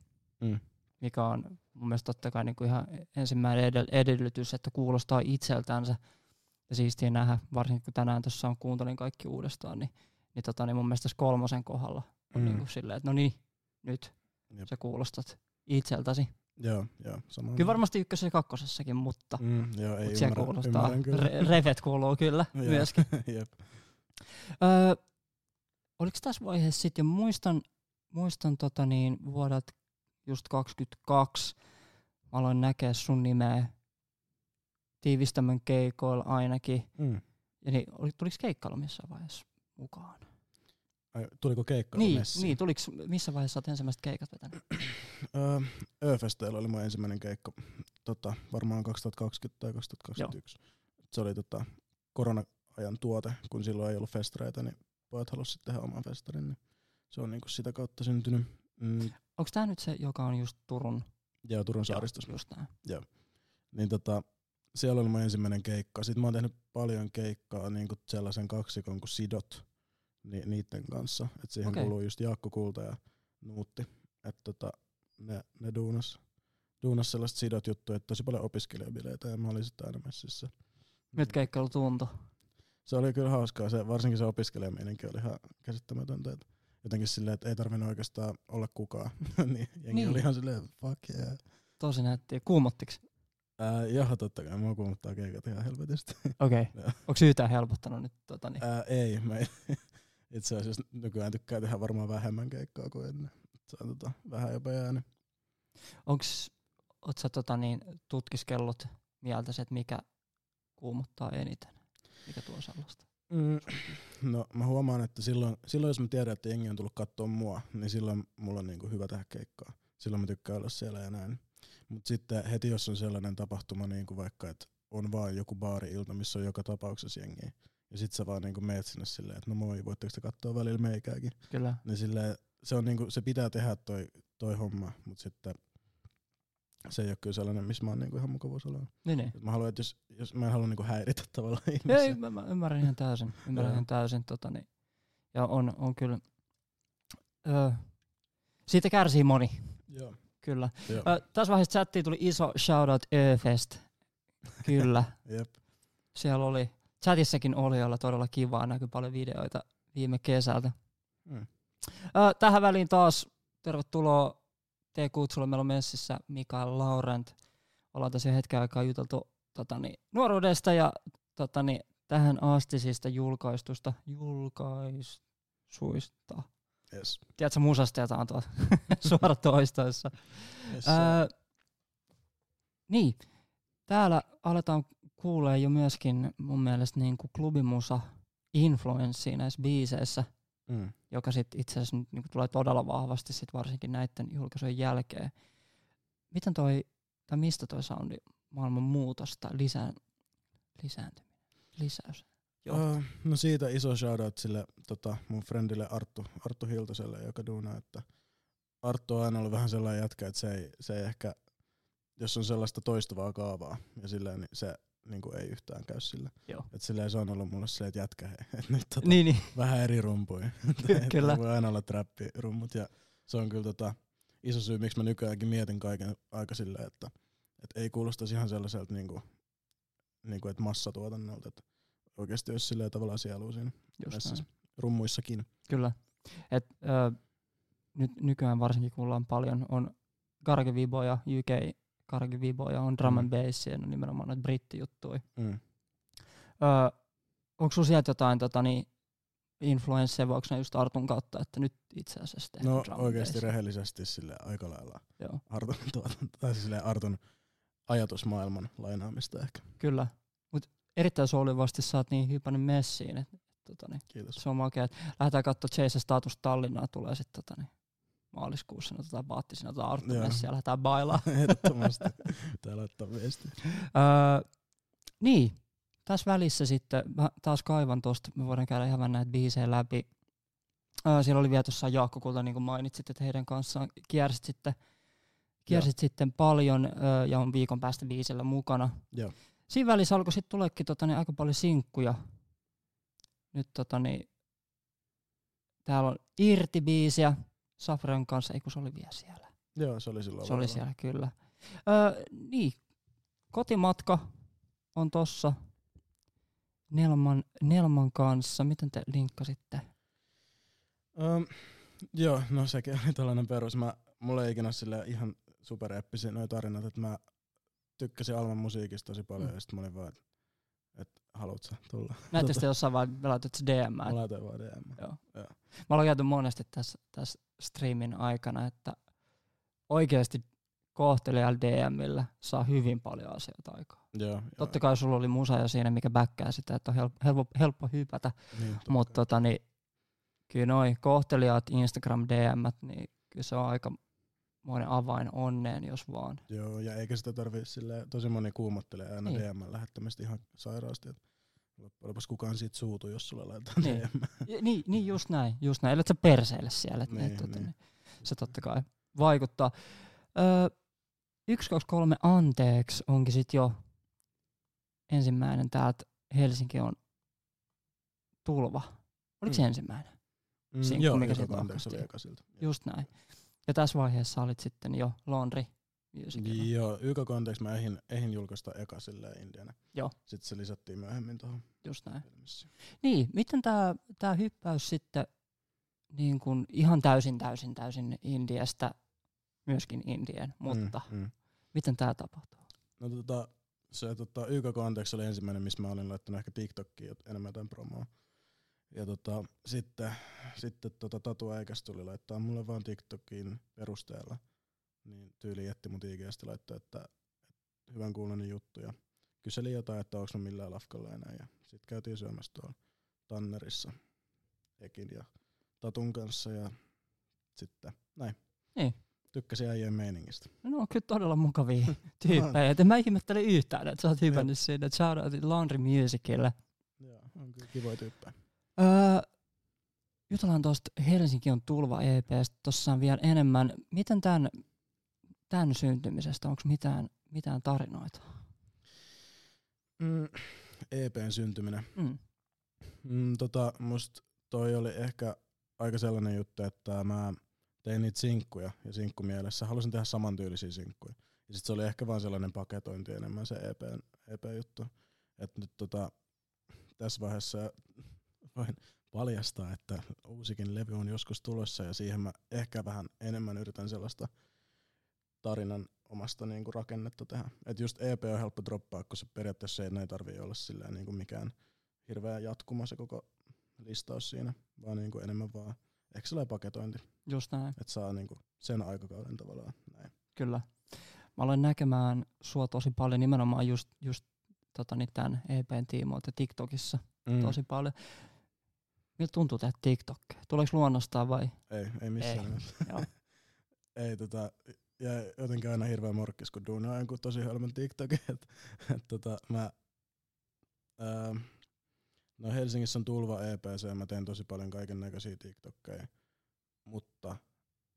Mm. mikä on mun mielestä totta kai niin kuin ihan ensimmäinen edell- edellytys, että kuulostaa itseltänsä. Ja siistiä nähdä, varsinkin kun tänään tuossa on kuuntelin kaikki uudestaan, niin, niin, tota, niin mun mielestä tässä kolmosen kohdalla on Mm. niin kuin silleen, että no niin, nyt Jep. sä kuulostat itseltäsi. Joo, joo, sama. Kyllä varmasti ykkösessä ja kakkosessakin, mutta Mm, joo, ei Mut siellä ymmärrän, kuulostaa, re- revet kuuluu kyllä myöskin. Jep. Öö, oliko tässä vaiheessa sitten, muistan, muistan tota niin, vuodet just 22, mä aloin näkeä sun nimeä tiivistämön keikoilla ainakin. Mm. Ja niin, oli, tuliko keikkailu missään vaiheessa mukaan? Ai, tuliko keikka Niin, messiin? niin, tuliko, missä vaiheessa olet ensimmäiset keikat vetänyt? Öö, Öfesteillä oli mun ensimmäinen keikka, tota, varmaan 2020 tai 2021. Se oli tota, korona-ajan tuote, kun silloin ei ollut festareita, niin pojat halusivat tehdä oman festarin, niin se on niinku sitä kautta syntynyt. Mm, Onko tämä nyt se, joka on just Turun? ja Turun saaristus. Just näin. Niin tota, siellä oli mun ensimmäinen keikka. Sitten mä oon tehnyt paljon keikkaa niin kuin sellaisen kaksikon kuin Sidot ni, niiden kanssa. Et siihen okay. kuuluu just Jaakko Kulta ja Nuutti. Et tota, ne, ne duunas, duunas sellaista Sidot juttuja, että tosi paljon opiskelijabileitä ja mä olin sitten aina messissä. Nyt keikkailu tuntui. Se oli kyllä hauskaa, se, varsinkin se opiskelijameininki oli ihan käsittämätöntä. Et jotenkin silleen, että ei tarvinnut oikeastaan olla kukaan. niin jengi Niin. oli ihan silleen, fuck yeah. Tosi nättiä. Kuumottiks? Ää, joo, totta kai, mua kuumottaa keikat ihan helvetisti. Okei. Okay. Onko yhtään helpottanut nyt? Tota, niin? Ää, ei, mä ei, itse asiassa nykyään tykkää tehdä varmaan vähemmän keikkaa kuin ennen. Se on tota, vähän jopa jäänyt. Onks, oot sä tota niin, tutkiskellut mieltä se, että mikä kuumottaa eniten? Mikä tuo sellaista? Mm, no mä huomaan, että silloin, silloin jos mä tiedän, että jengi on tullut katsoa mua, niin silloin mulla on niinku hyvä tehdä keikkaa. Silloin mä tykkään olla siellä ja näin. Mutta sitten heti jos on sellainen tapahtuma, niin kuin vaikka, että on vaan joku baari-ilta, missä on joka tapauksessa jengiä, ja sit sä vaan niinku meet sinne silleen, että no moi, voitteko te katsoa välillä meikääkin. Kyllä. Niin silleen, se, on niinku, se pitää tehdä toi, toi homma, mutta sitten se ei ole kyllä sellainen, missä mä oon niinku ihan mukavuusalueella. Niin, niin. Mä haluan, että jos, jos mä en halua niinku häiritä tavallaan ihmisiä. Ei, mä, mä ymmärrän ihan täysin. Ymmärrän ihan täysin. Tota, niin. Ja on, on kyllä, öö, siitä kärsii moni, Joo. kyllä. Joo. Ö, tässä vaiheessa chattiin tuli iso shoutout Öfest. Kyllä. Jep. Siellä oli, chatissakin oli olla todella kivaa, näkyi paljon videoita viime kesältä. Mm. Ö, tähän väliin taas tervetuloa T-kutsulle. Meillä on messissä Mikael Laurent. Ollaan tässä hetken aikaa juteltu totani, nuoruudesta ja totani, tähän astisista julkaistusta julkaisuista. Yes. Tiedätkö musasta, on tuolla suora toistoissa? yes Öö, niin, täällä aletaan kuulee jo myöskin mun mielestä niin kuin klubimusa influenssia näissä biiseissä, mm. joka sitten itse asiassa nyt niin kuin tulee todella vahvasti sit varsinkin näiden julkaisujen jälkeen. Miten toi, tai mistä toi soundi maailman muutosta lisään, lisääntyminen, lisäys? Uh, no siitä iso shoutout sille tota, mun friendille Arttu, Arttu Hiltaselle, joka duunaa, että Arttu on aina ollut vähän sellainen jätkä, että se ei, se ei ehkä, jos on sellaista toistuvaa kaavaa ja silleen, niin se niin kuin ei yhtään käy sillä. Joo. Et silleen se on ollut mulle silleen, että jätkä hei, että nyt tota, Niin, niin. vähän eri rumpuja. Kyllä. voi aina olla trappirummut ja se on kyllä tota, iso syy, miksi mä nykyäänkin mietin kaiken aika silleen, että, että ei kuulostaisi ihan sellaiselta, niinku, niinku, että massatuotannolta, että oikeasti olisi silleen tavallaan sielu siinä rummuissakin. Kyllä. Et, ö, nyt nykyään varsinkin kuullaan paljon, on Garage Viboja, UK Garage Viboja, on drum and Mm. bassia, no nimenomaan noita brittijuttuja. Mm. Öö, onko sulla sieltä jotain tota, niin, influensseja, vai onko ne just Artun kautta, että nyt itse asiassa tehdään No drum oikeasti bassia? rehellisesti sille aika lailla Joo, Artun, tuotanto, tai siis silleen Artun ajatusmaailman lainaamista ehkä. kyllä. Mut erittäin solivasti sä oot niin hypännyt messiin, että tota, niin, Kiitos. se on makea. Et Lähdetään katsoa Chase Status Tallinnaa, tulee sitten tota, niin, maaliskuussa, ne otetaan baatti sinne, otetaan Arttu ja lähdetään bailaa. Ehdottomasti. Pitää laittaa viestiä. Öö, niin, tässä välissä sitten, mä taas kaivan tosta, me voidaan käydä ihan näitä biisejä läpi. Öö, siellä oli vielä tuossa Jaakko Kulta, niin kuin mainitsit, että heidän kanssaan kiersit sitten, kiersit sitten paljon öö, ja on viikon päästä biisillä mukana. Joo. Siinä välissä alkoi sitten tuleekin tota, niin aika paljon sinkkuja. Nyt tota, niin, täällä on Irti-biisiä Safran kanssa, ei kun se oli vielä siellä. Joo, se oli silloin. Se oli varmaan. siellä kyllä. Öö, niin, kotimatka on tossa Nelman, Nelman kanssa. Miten te linkkasitte? Um, joo, no sekin oli tällainen perus. Mä, mulla ei ikinä ole silleen ihan supereppisiä noita tarinat, että mä tykkäsin Alman musiikista tosi paljon Mm. ja sit mä olin vaan, että et, haluut sä tulla? Näettekö te jossain vaan, laitat se DM? Mä laitoin vaan DM. Joo. Joo. Mä olen käyty monesti tässä, tässä streamin aikana, että oikeasti kohtelijalla DMillä saa hyvin paljon asioita aikaa. Joo, joo. Totta kai sulla oli musa jo siinä, mikä bäkkää sitä, että on helppo, helppo, helppo hypätä, Niin, mutta tota, niin, kyllä noi kohtelijat Instagram DM, niin kyllä se on aika monen avain onneen, jos vaan. Joo, ja eikä sitä tarvii silleen, tosi moni kuumottelee aina Niin. DM lähettämistä ihan sairaasti. Et loppujen lopuksi kukaan siitä suutu, jos sulle laitetaan Niin. DM. Niin, niin just näin, just näin. Ellet sä perseille siellä, että Niin, niin, tota, niin. niin. se totta kai vaikuttaa. Öö, 1, 2, 3, anteeksi onkin sit jo ensimmäinen täältä Helsinki on tulva. Oliko se Mm. ensimmäinen? Mm, Sinkku, joo, mikä sieltä anteeksi oli eka siltä. Just näin. Ja tässä vaiheessa olit sitten jo Laundry Musicilla. Joo, YK Context mä ehin, ehin julkaista eka silleen Indiana. Joo. Sitten se lisättiin myöhemmin tuohon Just näin. filmissä. Niin, miten tämä tää hyppäys sitten niin kun ihan täysin, täysin, täysin Indiasta myöskin Indien, mutta Mm, mm. miten tämä tapahtuu? No tota, se tota, YK Context oli ensimmäinen, missä mä olin laittanut ehkä TikTokkiin jot- enemmän jotain promoa. Ja tota, sitten, sitten tota, Tatu Eikäs tuli laittaa mulle vaan TikTokin perusteella. Niin tyyli jätti mut IGstä laittaa, että, että hyvän kuulonen juttu. Ja kyseli jotain, että onko mä millään lafkalla enää. Ja sitten käytiin syömässä tuolla Tannerissa Ekin ja Tatun kanssa ja sitten näin. Niin. Tykkäsin äijien meiningistä. No on kyllä todella mukavia tyyppejä. Et mä ihmettele yhtään, että sä oot hypännyt. Että shoutoutit Laundry Musicille. Joo, on kyllä kivoja tyyppejä. Öö, jutellaan tuosta Helsinki on tulva EPstä tuossa on vielä enemmän. Miten tämän, tämän syntymisestä, onko mitään, mitään tarinoita? Mm, EPn syntyminen. Mm. Mm, tota, musta toi oli ehkä aika sellainen juttu, että mä tein niitä sinkkuja ja sinkkumielessä halusin tehdä samantyylisiä sinkkuja. Ja sit se oli ehkä vaan sellainen paketointi enemmän se EP, EP-juttu. Että nyt tota, tässä vaiheessa voin paljastaa, että uusikin levy on joskus tulossa ja siihen mä ehkä vähän enemmän yritän sellaista tarinan omasta niinku rakennetta tehdä. Et just EP on helppo droppaa, koska se periaatteessa ei, ei tarvii olla silleen niinku mikään hirveä jatkuma se koko listaus siinä, vaan niinku enemmän vaan ehkä sellainen paketointi, Just näin, että saa niinku sen aikakauden tavallaan näin. kyllä. Mä aloin näkemään sua tosi paljon nimenomaan just, just tota, niin tämän EPn tiimoilta TikTokissa Mm. tosi paljon. Miltä tuntuu tehdä TikTok? Tuleeko luonnostaan vai? Ei, ei missään Ei, ei tota, ja jotenkin aina hirveän morkkis, kun duunaa jonkun tosi hölmön TikTokin. Et, et, tota, mä, ää, no Helsingissä on Tulva EPC, mä teen tosi paljon kaiken näköisiä TikTokkeja, mutta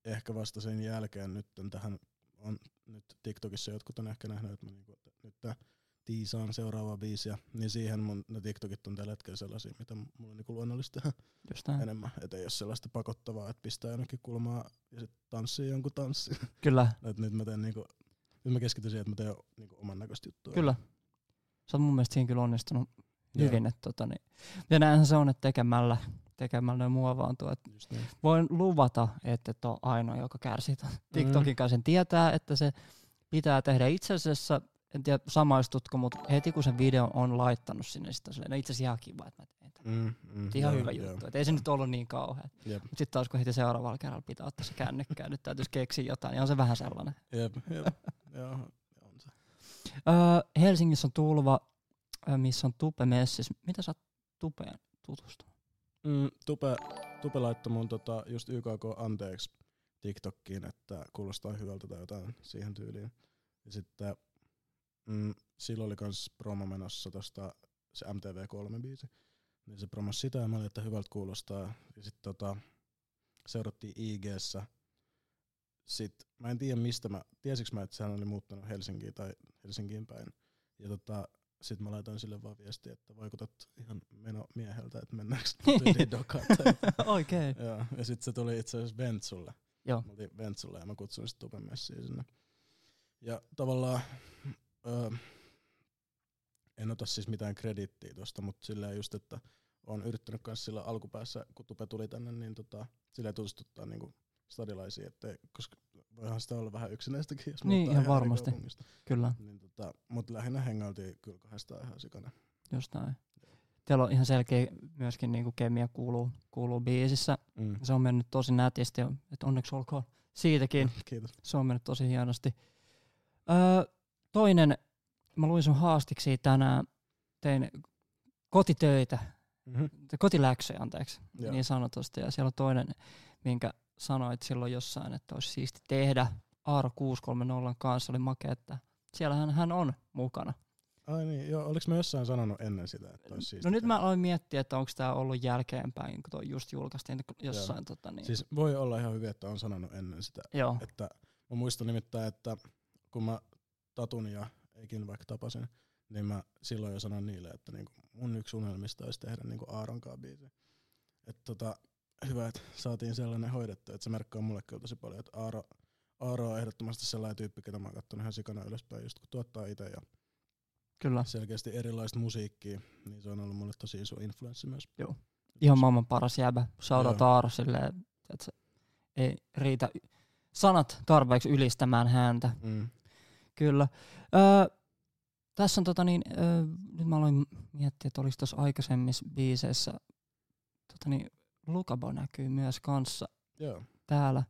ehkä vasta sen jälkeen nyt tähän on nyt TikTokissa jotkut on ehkä nähnyt, että mä niinku, nyt tää tiisaan seuraavaa biisiä, niin siihen mun ne TikTokit on tällä hetkellä sellaisia, mitä mulla on niinku luonnollista näin. enemmän. Että ei ole sellaista pakottavaa, että pistää jonnekin kulmaa ja sitten tanssii jonkun tanssi. Kyllä, Et nyt mä teen niinku, nyt mä keskityn siihen, että mä teen niinku oman näköistä juttua. kyllä. Sä oot mun mielestä siinä kyllä onnistunut Joo. hyvin. Että, tota, niin. Ja näinhän se on, että tekemällä, tekemällä muovaantuu. Et niin. voin luvata, että et ole ainoa, joka kärsii ton TikTokin kanssa. Sen tietää, että se pitää tehdä itse asiassa, en tiedä samaistutko, mutta heti kun sen video on laittanut sinne, sitä silleen, no itse asiassa ihan kiva, että mä teen tämän. Mm, mm, Ihan joo, hyvä joo. juttu. Et ei se nyt ollut niin kauhean. Jep, Mutta sitten taas kun heti seuraavalla kerralla pitää ottaa se kännykkää, nyt täytyisi keksiä jotain, niin on se vähän sellainen. jep, jep. joo, on se. Öö, Helsingissä on tulva, missä on Tupe Messis. Mitä sä oot Tupeen tutustunut? Mm, Tupe, Tupe laittoi mun tota, just YKK anteeksi TikTokkiin, että kuulostaa hyvältä tai jotain siihen tyyliin. Ja sitten mm, silloin oli kans promo menossa tosta se MTV3-biisi. Niin se promos sitä ja mä olin, että hyvältä kuulostaa. Ja sitten tota, seurattiin IGssä. Sitten mä en tiedä mistä mä, tiesikö mä, että hän oli muuttanut Helsinkiin tai Helsinkiin päin. Ja tota, sitten mä laitoin sille vaan viestiä, että vaikutat ihan meno mieheltä, että mennäänkö tyyliin dokaan. Oikein. Joo, ja sitten se tuli itse asiassa Ventsulle. Joo. Mä oltiin Ventsulle ja mä kutsuin sitten Tupen messiin sinne. Ja tavallaan öö, en ota siis mitään kredittiä tosta, mutta silleen just, että on yrittänyt kanssa sillä alkupäässä, kun Tupe tuli tänne, niin tota, silleen tutustuttaa niinku stadilaisia, että koska voihan sitä olla vähän yksinäistäkin, jos Niin, ihan varmasti. Kyllä, Niin tota, mut lähinnä hengailtiin kyllä kahdestaan ihan sikana. just näin. Teillä on ihan selkeä myöskin niinku kemia kuuluu, kuuluu biisissä. Mm. Se on mennyt tosi nätisti, että onneksi olkoon siitäkin. Kiitos. Se on mennyt tosi hienosti. Öö, toinen, mä luin sun haastiksi tänään, tein kotitöitä, Mm-hmm. kotiläksyjä anteeksi, Joo. niin sanotusti. Ja siellä on toinen, minkä sanoit silloin jossain, että olisi siisti tehdä Aaro 630 kanssa, oli makea, että siellähän hän on mukana. Ai niin, joo, oliks mä jossain sanonut ennen sitä, että olisi siistiä No nyt mä aloin miettiä, että onko tämä ollut jälkeenpäin, kun toi just julkaistiin jossain. Tota, niin. Siis voi olla ihan hyvin, että on sanonut ennen sitä. Joo, Että mä muistan nimittäin, että kun mä Tatun ja Eikin vaikka tapasin, niin mä silloin jo sanoin niille, että niinku mun yksi unelmista olisi tehdä niinku Aaronkaan biisi. Että tota, hyvä, että saatiin sellainen hoidettu, että se merkkaa mulle kyllä tosi paljon, että Aaro, Aaro on ehdottomasti sellainen tyyppi, ketä mä oon kattonut ihan sikana ylöspäin, just kun tuottaa itse ja kyllä. selkeästi erilaista musiikkia, niin se on ollut mulle tosi iso influenssi myös. Joo. Ihan maailman paras jäbä. Joo. Aaro silleen, että se ei riitä sanat tarpeeksi ylistämään häntä. Mm. Kyllä. Öö, tässä on tota niin, öö, nyt mä aloin miettiä, että oliko tuossa aikaisemmissa biiseissä, tota niin, Lukabo näkyy myös kanssa Joo. täällä.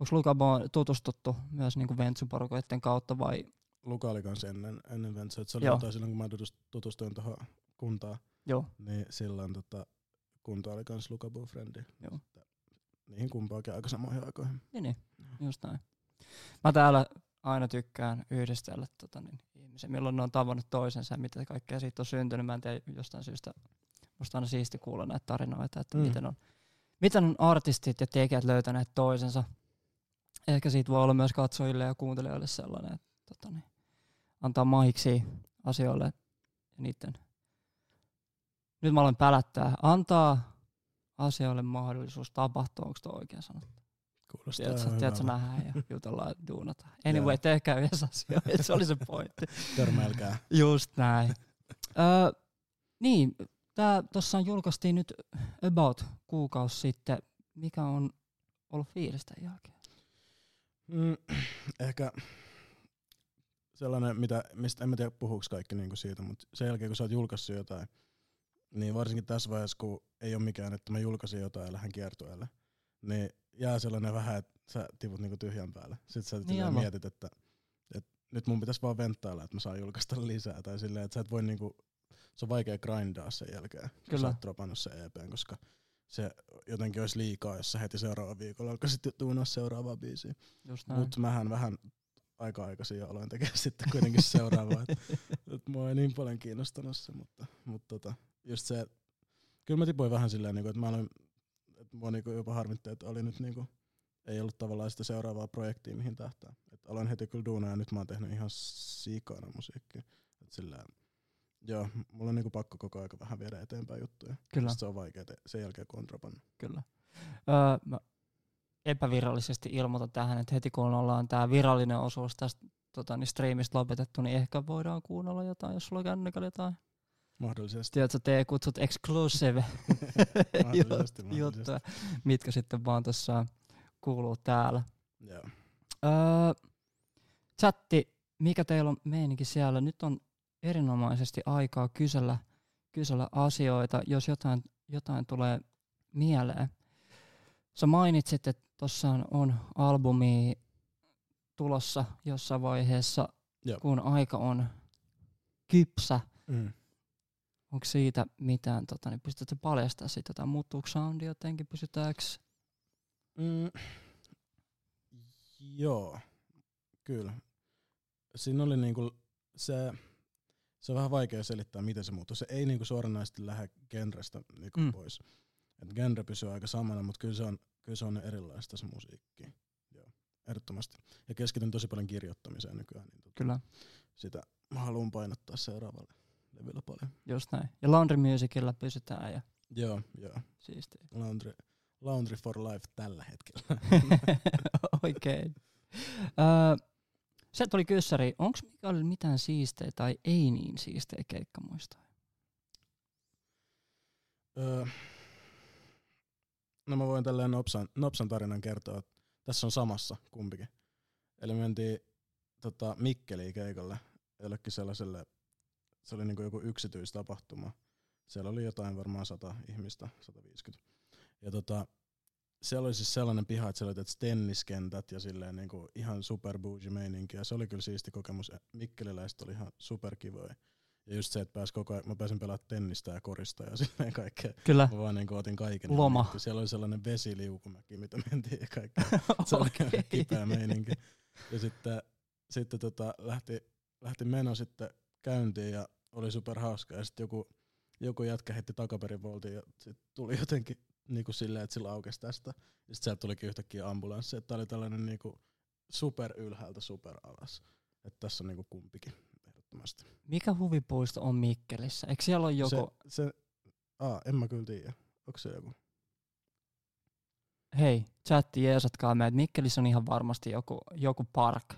Onko Lukabo tutustuttu myös niinku Ventsuporukoiden kautta vai? Luka oli kanssa ennen, ennen Ventsa, että se oli Joo. jotain silloin, kun mä tutust- tutustuin tuohon kuntaan, Joo, niin silloin tota, kunto oli kans Lookable Friendi. Joo. Niihin kumpaakin aika samoihin aikoihin. Niin, niin. just näin. Mä täällä aina tykkään yhdistellä tota, niin, ihmisiä, milloin ne on tavannut toisensa ja mitä kaikkea siitä on syntynyt. Mä en tiedä jostain syystä, musta on aina siisti kuulla näitä tarinoita, että Mm. miten, on, miten on artistit ja tekijät löytäneet toisensa. Ehkä siitä voi olla myös katsojille ja kuuntelijoille sellainen, että tota, niin, antaa mahiksi asioille ja niiden. Nyt mä aloin pälättää. Antaa asioille mahdollisuus tapahtua, onko tuo oikein sanottu? Kuulostaa Tiedätkö, tiedätkö nähdään ja jutellaan ja duunataan. Anyway, tehkää yhdessä asioita, se oli se pointti. Törmäilkää. Just näin. Öö, niin, tää tossa julkaistiin nyt about kuukausi sitten. Mikä on ollut fiilis tämän jälkeen? Mm, ehkä sellainen, mitä, mistä en mä tiedä puhuuko kaikki niinku siitä, mutta sen jälkeen kun sä oot julkaissut jotain, niin varsinkin tässä vaiheessa, kun ei ole mikään, että mä julkaisin jotain ja lähden kiertueelle, niin jää sellainen vähän, että sä tivut niinku tyhjän päälle. Sitten sä Niin niin mietit, että, että nyt mun pitäisi vaan venttailla, että mä saan julkaista lisää. Tai silleen, että sä et voi niinku, se on vaikea grindaa sen jälkeen, kun Kyllä. sä oot dropannut sen EPn, koska se jotenkin olisi liikaa, jos sä heti seuraava viikolla alkaisit tuunaa seuraavaa biisiä. Mutta mähän vähän aika aikaisin jo aloin tekemään sitten kuitenkin seuraavaa. et, et mua ei niin paljon kiinnostanut se, mutta, mutta tota, just se, kyllä mä tipuin vähän silleen, niinku, että mä aloin, että mua niinku jopa harmitti, että oli nyt niinku, ei ollut tavallaan sitä seuraavaa projektia, mihin tähtää. Et aloin heti kyllä duunaa ja nyt mä oon tehnyt ihan sikana musiikkia. Et sillä, joo, mulla on niinku pakko koko aika vähän viedä eteenpäin juttuja. Kyllä, se on vaikea te- sen jälkeen, kun on dropannut. kyllä. Öö, mä epävirallisesti ilmoitan tähän, että heti kun ollaan tämä virallinen osuus tästä tota, niin streamista lopetettu, niin ehkä voidaan kuunnella jotain, jos sulla on kännykällä jotain. Mahdollisesti. Tiedätkö, te kutsut exclusive mahdollisesti, mahdollisesti. juttuja, mitkä sitten vaan tuossa kuuluu täällä. Joo. Öö, chatti, mikä teillä on meininki siellä? Nyt on erinomaisesti aikaa kysellä, kysellä asioita, jos jotain, jotain tulee mieleen. Sä mainitsit, että tuossa on albumi tulossa jossain vaiheessa, Joo. kun aika on kypsä. Mm. Onko siitä mitään, tota, niin pystytkö paljastamaan siitä jotain? Muuttuuko soundi jotenkin? Pysytäänkö? Mm, joo, kyllä. Siinä oli niinku se, se on vähän vaikea selittää, miten se muuttuu. Se ei niinku suoranaisesti lähde genrestä niinku Mm. mm. pois. Et genre pysyy aika samana, mutta kyllä se on, kyllä se on erilaista se musiikki. Joo, ehdottomasti. Ja keskityn tosi paljon kirjoittamiseen nykyään. Niin tota, Kyllä, sitä mä haluan painottaa seuraavalle levyllä paljon. just näin. Ja Laundry Musicilla pysytään ja Joo, joo. siistiä. Laundry, Laundry for life tällä hetkellä. Oikein. Öö, se tuli kyssäri, onko Mikaelilla mitään siistejä tai ei niin siistejä keikkamuistoja? Öö, no mä voin tälleen nopsan, nopsan tarinan kertoa. Tässä on samassa kumpikin. Eli me mentiin tota, Mikkeliin keikalle jollekin sellaiselle, se oli niinku joku yksityistapahtuma. Siellä oli jotain varmaan 100 ihmistä, 150. Ja tota, siellä oli siis sellainen piha, että siellä oli tenniskentät ja silleen niinku ihan super bougie meininki. Ja se oli kyllä siisti kokemus. Mikkeliläiset oli ihan superkivoja. Ja just se, että pääs koko ajan, mä pääsin pelaamaan tennistä ja korista ja silleen kaikkea. Kyllä. Mä vaan niin otin kaiken. Loma. mentiin. Siellä oli sellainen vesiliukumäki, mitä mentiin ja kaikkea. Se oli Okei. kipeä meininki. Ja sitten, sitten tota, lähti, lähti meno sitten käyntiin ja oli super hauska. Ja sitten joku, joku jätkä heitti takaperin voltin ja sitten tuli jotenkin niin kuin silleen, että sillä aukesi tästä. Ja sitten sieltä tulikin yhtäkkiä ambulanssi. Että oli tällainen niin kuin super ylhäältä super alas. Että tässä on niin kuin kumpikin ehdottomasti. Mikä huvipuisto on Mikkelissä? Eikö siellä ole joku, Se, se, aa, en mä kyllä tiedä. Onko se joku? hei, chatti jeesatkaa meitä, Mikkelissä on ihan varmasti joku, joku park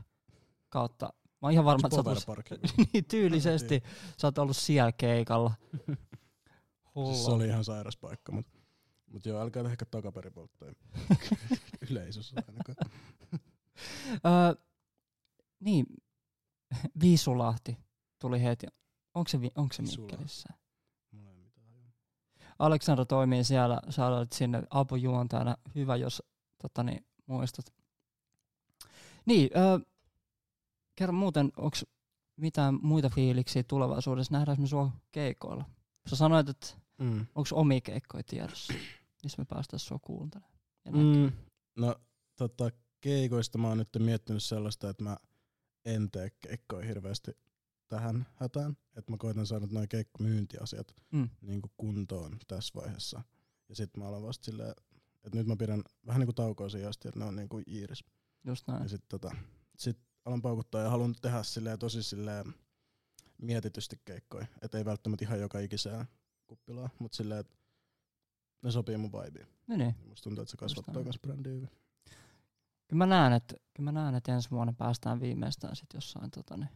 kautta. Mä oon ihan varma, että sä oot niin tyylisesti sä oot ollut siellä keikalla. Siis se oli ihan sairas paikka, mutta mut joo, älkää tehkö takaperipolttoja yleisössä ainakaan. Öö, niin, Viisulahti tuli heti. Onko se, onko se. Mikkelissä? Aleksandra toimii siellä, sä olet sinne apujuontajana. Hyvä, jos tota, niin, muistat. Niin, öö, kerro muuten, onko mitään muita fiiliksiä tulevaisuudessa? Nähdäänkö me sua keikoilla? Sä sanoit, että Mm. Onko omia keikkoja tiedossa, missä me päästään sua kuuntelemaan? Mm. No tota, keikoista mä oon nyt miettinyt sellaista, että mä en tee keikkoja hirveästi tähän hätään. Että mä koitan saada noin keikkomyyntiasiat Mm. niin kuntoon tässä vaiheessa. Ja sitten mä alan vasta silleen, että nyt mä pidän vähän niinku taukoa siihen asti, että ne on niinku jiiris. Just näin. Ja sitten tota, sit alan paukuttaa ja haluan tehdä silleen tosi silleen mietitysti keikkoja. Että ei välttämättä ihan joka ikiseen kuppilaan, mutta silleen, että ne sopii mun vibeen. No niin. Musta tuntuu, että se kasvattaa myös brändiä hyvin. Kyllä mä näen, että, kyllä mä näen, että ensi vuonna päästään viimeistään sit jossain tota, niin,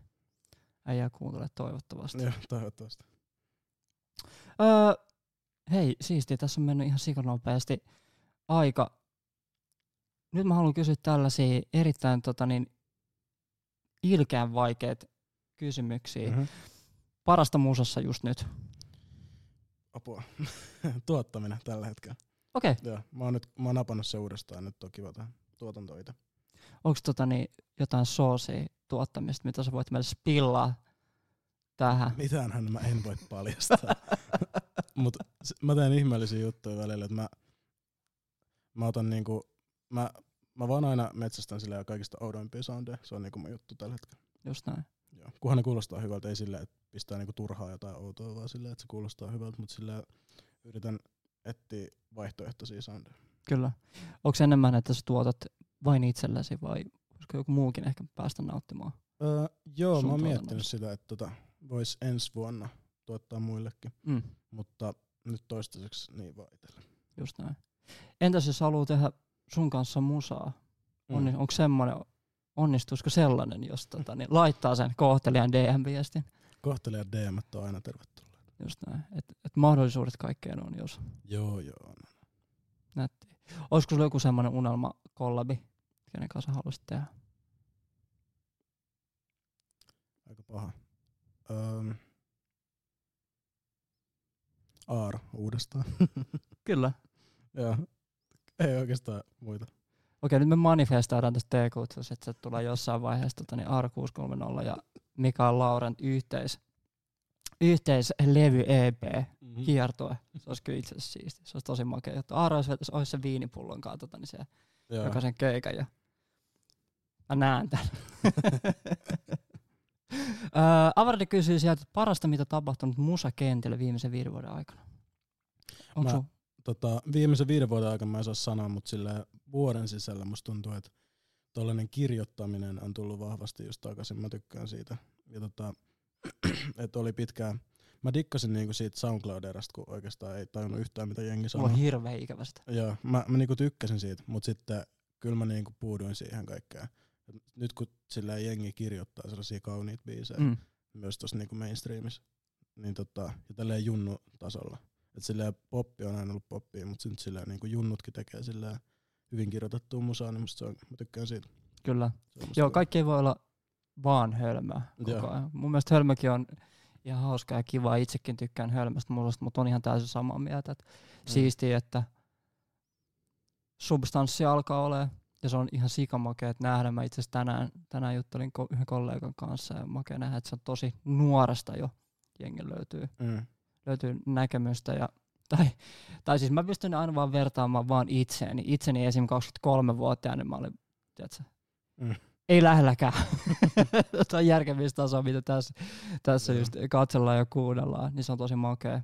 äijää kuuntele toivottavasti. Joo, toivottavasti. Öö, hei, siisti, tässä on mennyt ihan sikanopeasti aika. Nyt mä haluan kysyä tällaisia erittäin tota, niin, ilkeän vaikeita kysymyksiä. Mm-hmm. Parasta musassa just nyt. Apua. Tuottaminen tällä hetkellä. Okei, okay. Joo, mä oon nyt mä oon napannut se uudestaan, nyt on kiva tähän tuotanto itse. onko tota, niin, jotain soosia tuottamista, mitä sä voit meille spillaa tähän? Mitäänhän mä en voi paljastaa. Mut s- mä teen ihmeellisiä juttuja välillä, että mä, mä otan niinku, mä, mä vaan aina metsästän sillä kaikista oudoimpia soundeja. Se on niinku mun juttu tällä hetkellä. Just näin. Joo. Kunhan ne kuulostaa hyvältä, ei silleen, että pistää niinku turhaa jotain outoa, vaan silleen, että se kuulostaa hyvältä, mutta sillä yritän etsiä vaihtoehtoisia soundeja. Kyllä. Onko enemmän, että sä tuotat vain itsellesi vai voisiko joku muukin ehkä päästä nauttimaan? Öö, joo, mä oon miettinyt sitä, että tota, vois ensi vuonna tuottaa muillekin, Mm, mutta nyt toistaiseksi niin vaan itselle. just näin. Entäs jos haluaa tehdä sun kanssa musaa? Onni, Mm. Onko semmoinen, onnistuisiko sellainen, jos tota, niin laittaa sen kohtelijan DM-viestin? Kohtelijat DM on aina tervetulleet. Just näin. Että et mahdollisuudet kaikkeen on, jos Joo, joo. Nätti. Olisiko sulla joku semmoinen unelma kollabi, kenen kanssa haluaisit tehdä? Aika paha. Öm. Aaro uudestaan. Kyllä. joo. Ei oikeastaan muita. Okei, nyt me manifestoidaan tästä t että se tulee jossain vaiheessa tota, niin R630 ja Mikael Laurent yhteis, yhteislevy EP Mm. kiertoe. Se olisi kyllä itse asiassa siisti. Se olisi tosi makea. Jotta Aaro olisi, olisi se viinipullon kanssa tota, niin se Joo. jokaisen keikan ja mä näen. Öö, Avardi kysyy sieltä, että parasta mitä tapahtunut musakentillä viimeisen viiden vuoden aikana. Onko Mä- sun? Tota, viimeisen viiden vuoden aikana mä en saa sanoa, mutta sillä vuoden sisällä musta tuntuu, että tollainen kirjoittaminen on tullut vahvasti just takaisin. Mä tykkään siitä. Ja tota, että oli pitkään, mä dikkasin niinku siitä SoundCloud-erästä, kun oikeastaan ei tajunnut yhtään mitä jengi Mulla sanoo. on hirveä ikävä sitä. Joo, mä, mä niinku tykkäsin siitä, mutta sitten kyllä mä niinku puuduin siihen kaikkeen. Et Nyt kun sillä jengi kirjoittaa sellaisia kauniita biisejä. Mm. myös tuossa niinku mainstreamissa, niin tota, ja tälleen junnu tasolla. Et silleen poppi on aina ollut poppia, mutta nyt silleen niinku junnutkin tekee silleen hyvin kirjoitettua musaa, niin musta se on, mä tykkään siitä. Kyllä. Joo, kaikki ei voi olla vaan hölmöä koko Joo. ajan. Mun mielestä hölmökin on ihan hauska ja kiva. Itsekin tykkään hölmästä musasta, mutta on ihan täysin samaa mieltä. Että Mm. Siistiä, että substanssi alkaa olemaan ja se on ihan sikamakea, että nähdä. Mä itse asiassa tänään, tänään juttelin ko- yhden kollegan kanssa ja makea nähdä, että se on tosi nuoresta jo jengi löytyy, Mm. Löytyy näkemystä ja tai, tai siis mä pystyn aina vaan vertaamaan vaan itseäni. Itseni esim. 23-vuotiaana niin mä olin, tiedätkö, Mm. ei lähelläkään jotain järkevistasoa, mitä tässä, tässä Joo. just katsellaan ja kuunnellaan, niin se on tosi makea. Ja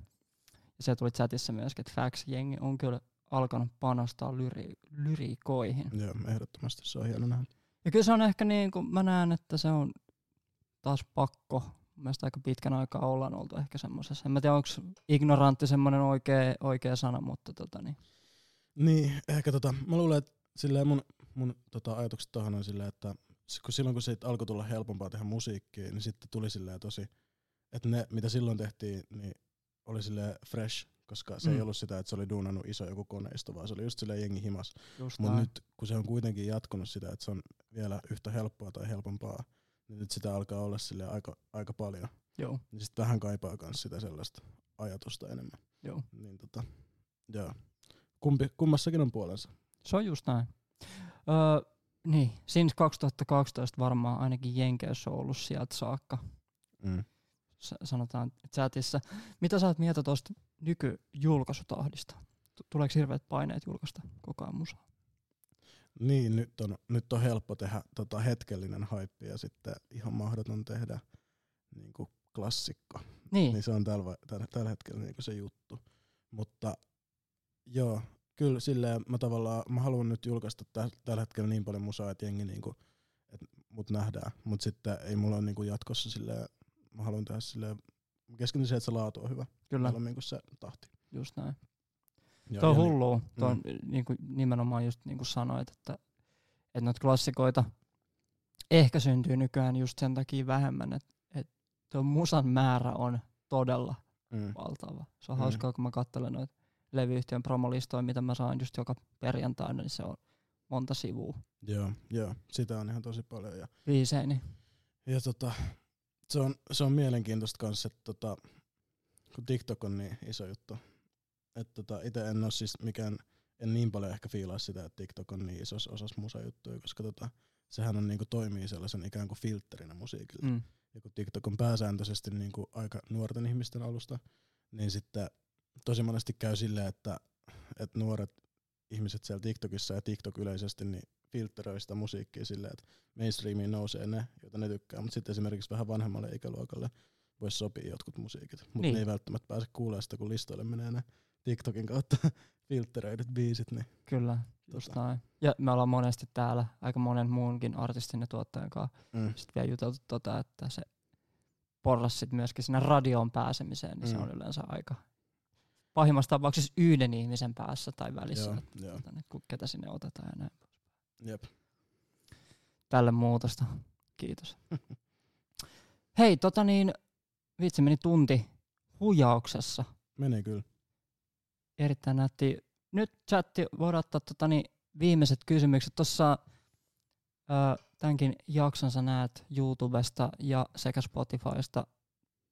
se tuli chatissa myöskin, että Fax jengi on kyllä alkanut panostaa lyri, lyriikoihin. Joo, ehdottomasti se on hieno nähdä. Ja kyllä se on ehkä niin kuin mä näen, että se on taas pakko. Mielestäni aika pitkän aikaa ollaan oltu ehkä semmoisessa. En mä tiedä, onko ignorantti semmoinen oikea, oikea sana, mutta tota niin. Niin, ehkä tota, mä luulen, että silleen mun, mun tota, ajatukset tohon on silleen, että kun silloin kun siitä alkoi tulla helpompaa tehdä musiikkia, niin sitten tuli silleen tosi, että ne mitä silloin tehtiin, niin oli silleen fresh, koska se mm. ei ollut sitä, että se oli duunannut iso joku koneisto, vaan se oli just silleen jengi himas. Mutta nyt kun se on kuitenkin jatkunut sitä, että se on vielä yhtä helppoa tai helpompaa, niin nyt sitä alkaa olla silleen aika, aika paljon. Joo, Niin sitten vähän kaipaa myös sitä sellaista ajatusta enemmän. joo. Niin tota, joo. Kumpi, kummassakin on puolensa. Se on just näin. Öö, niin, since 2012 varmaan ainakin Jenkeissä on ollut sieltä saakka. Mm. s- sanotaan chatissa. Mitä sä oot mieltä tuosta nykyjulkaisutahdista? Tu- Tuleeko hirveät paineet julkaista koko ajan musaa? Niin, nyt on, nyt on helppo tehdä tota hetkellinen haippi ja sitten ihan mahdoton tehdä niinku klassikko. Niin, Niin se on tällä, tällä, tällä hetkellä niinku se juttu. Mutta joo, kyllä silleen mä tavallaan, mä haluan nyt julkaista tä, tällä hetkellä niin paljon musaa, että jengi niinku, että mut nähdään. Mut sitten ei mulla ole niinku jatkossa silleen, mä haluan tehdä silleen, mä keskityn siihen, että se laatu on hyvä. kyllä, Mieluummin kuin se tahti. just näin. Tuo on ja hullua. Tuo on Mm. niin kuin nimenomaan just niin kuin sanoit, että, että noita klassikoita ehkä syntyy nykyään just sen takia vähemmän, että, että tuo musan määrä on todella mm, valtava. Se on Mm. hauskaa, kun mä katselen noita levyyhtiön promolistoja, mitä mä saan just joka perjantaina, niin se on monta sivua. joo, joo, sitä on ihan tosi paljon. Ja Biisejä, niin Ja tota, se on, se on mielenkiintoista kanssa, että tota, kun TikTok on niin iso juttu, että tota, itse en ole siis mikään, en niin paljon ehkä fiilaa sitä, että TikTok on niin isossa osassa musajuttuja, koska tota, sehän on niinku toimii sellaisen ikään kuin filtterinä musiikille. mm, Ja kun TikTok on pääsääntöisesti niinku aika nuorten ihmisten alusta, niin sitten tosi monesti käy silleen, että, että nuoret ihmiset siellä TikTokissa ja TikTok yleisesti niin filtteröi sitä musiikkia silleen, että mainstreamiin nousee ne, joita ne tykkää, mutta sitten esimerkiksi vähän vanhemmalle ikäluokalle voisi sopia jotkut musiikit, mutta Niin. ne ei välttämättä pääse kuulemaan sitä, kun listoille menee ne TikTokin kautta filtteröidyt biisit, niin kyllä, just Tota. näin. Ja me ollaan monesti täällä aika monen muunkin artistin ja tuottajan kanssa mm, sitten vielä juteltu tota, että se porras sit myöskin sinne radioon pääsemiseen, niin mm. se on yleensä aika pahimmassa tapauksessa yhden ihmisen päässä tai välissä, joo, että joo, tota, niin ku- ketä sinne otetaan ja näin. jep. Tälle muutosta. Kiitos. Hei, tota niin, vitsi meni tunti huijauksessa. Meni kyllä. Erittäin nätti. Nyt chatti, voidaan ottaa tota niin, viimeiset kysymykset. Tuossa tämänkin jakson sä näet YouTubesta ja sekä Spotifysta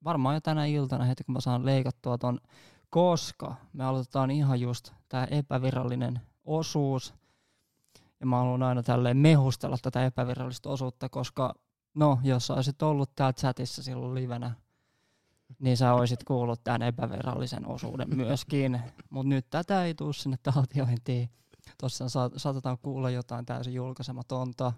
varmaan jo tänä iltana heti kun mä saan leikattua ton, koska me aloitetaan ihan just tää epävirallinen osuus. Ja mä haluan aina tälleen mehustella tätä epävirallista osuutta, koska no, jos olisit ollut täällä chatissa silloin livenä, niin sä olisit kuullut tämän epävirallisen osuuden myöskin. Mutta nyt tätä ei tuu sinne taltiointiin. Tuossa sa- saatetaan kuulla jotain täysin julkaisematonta.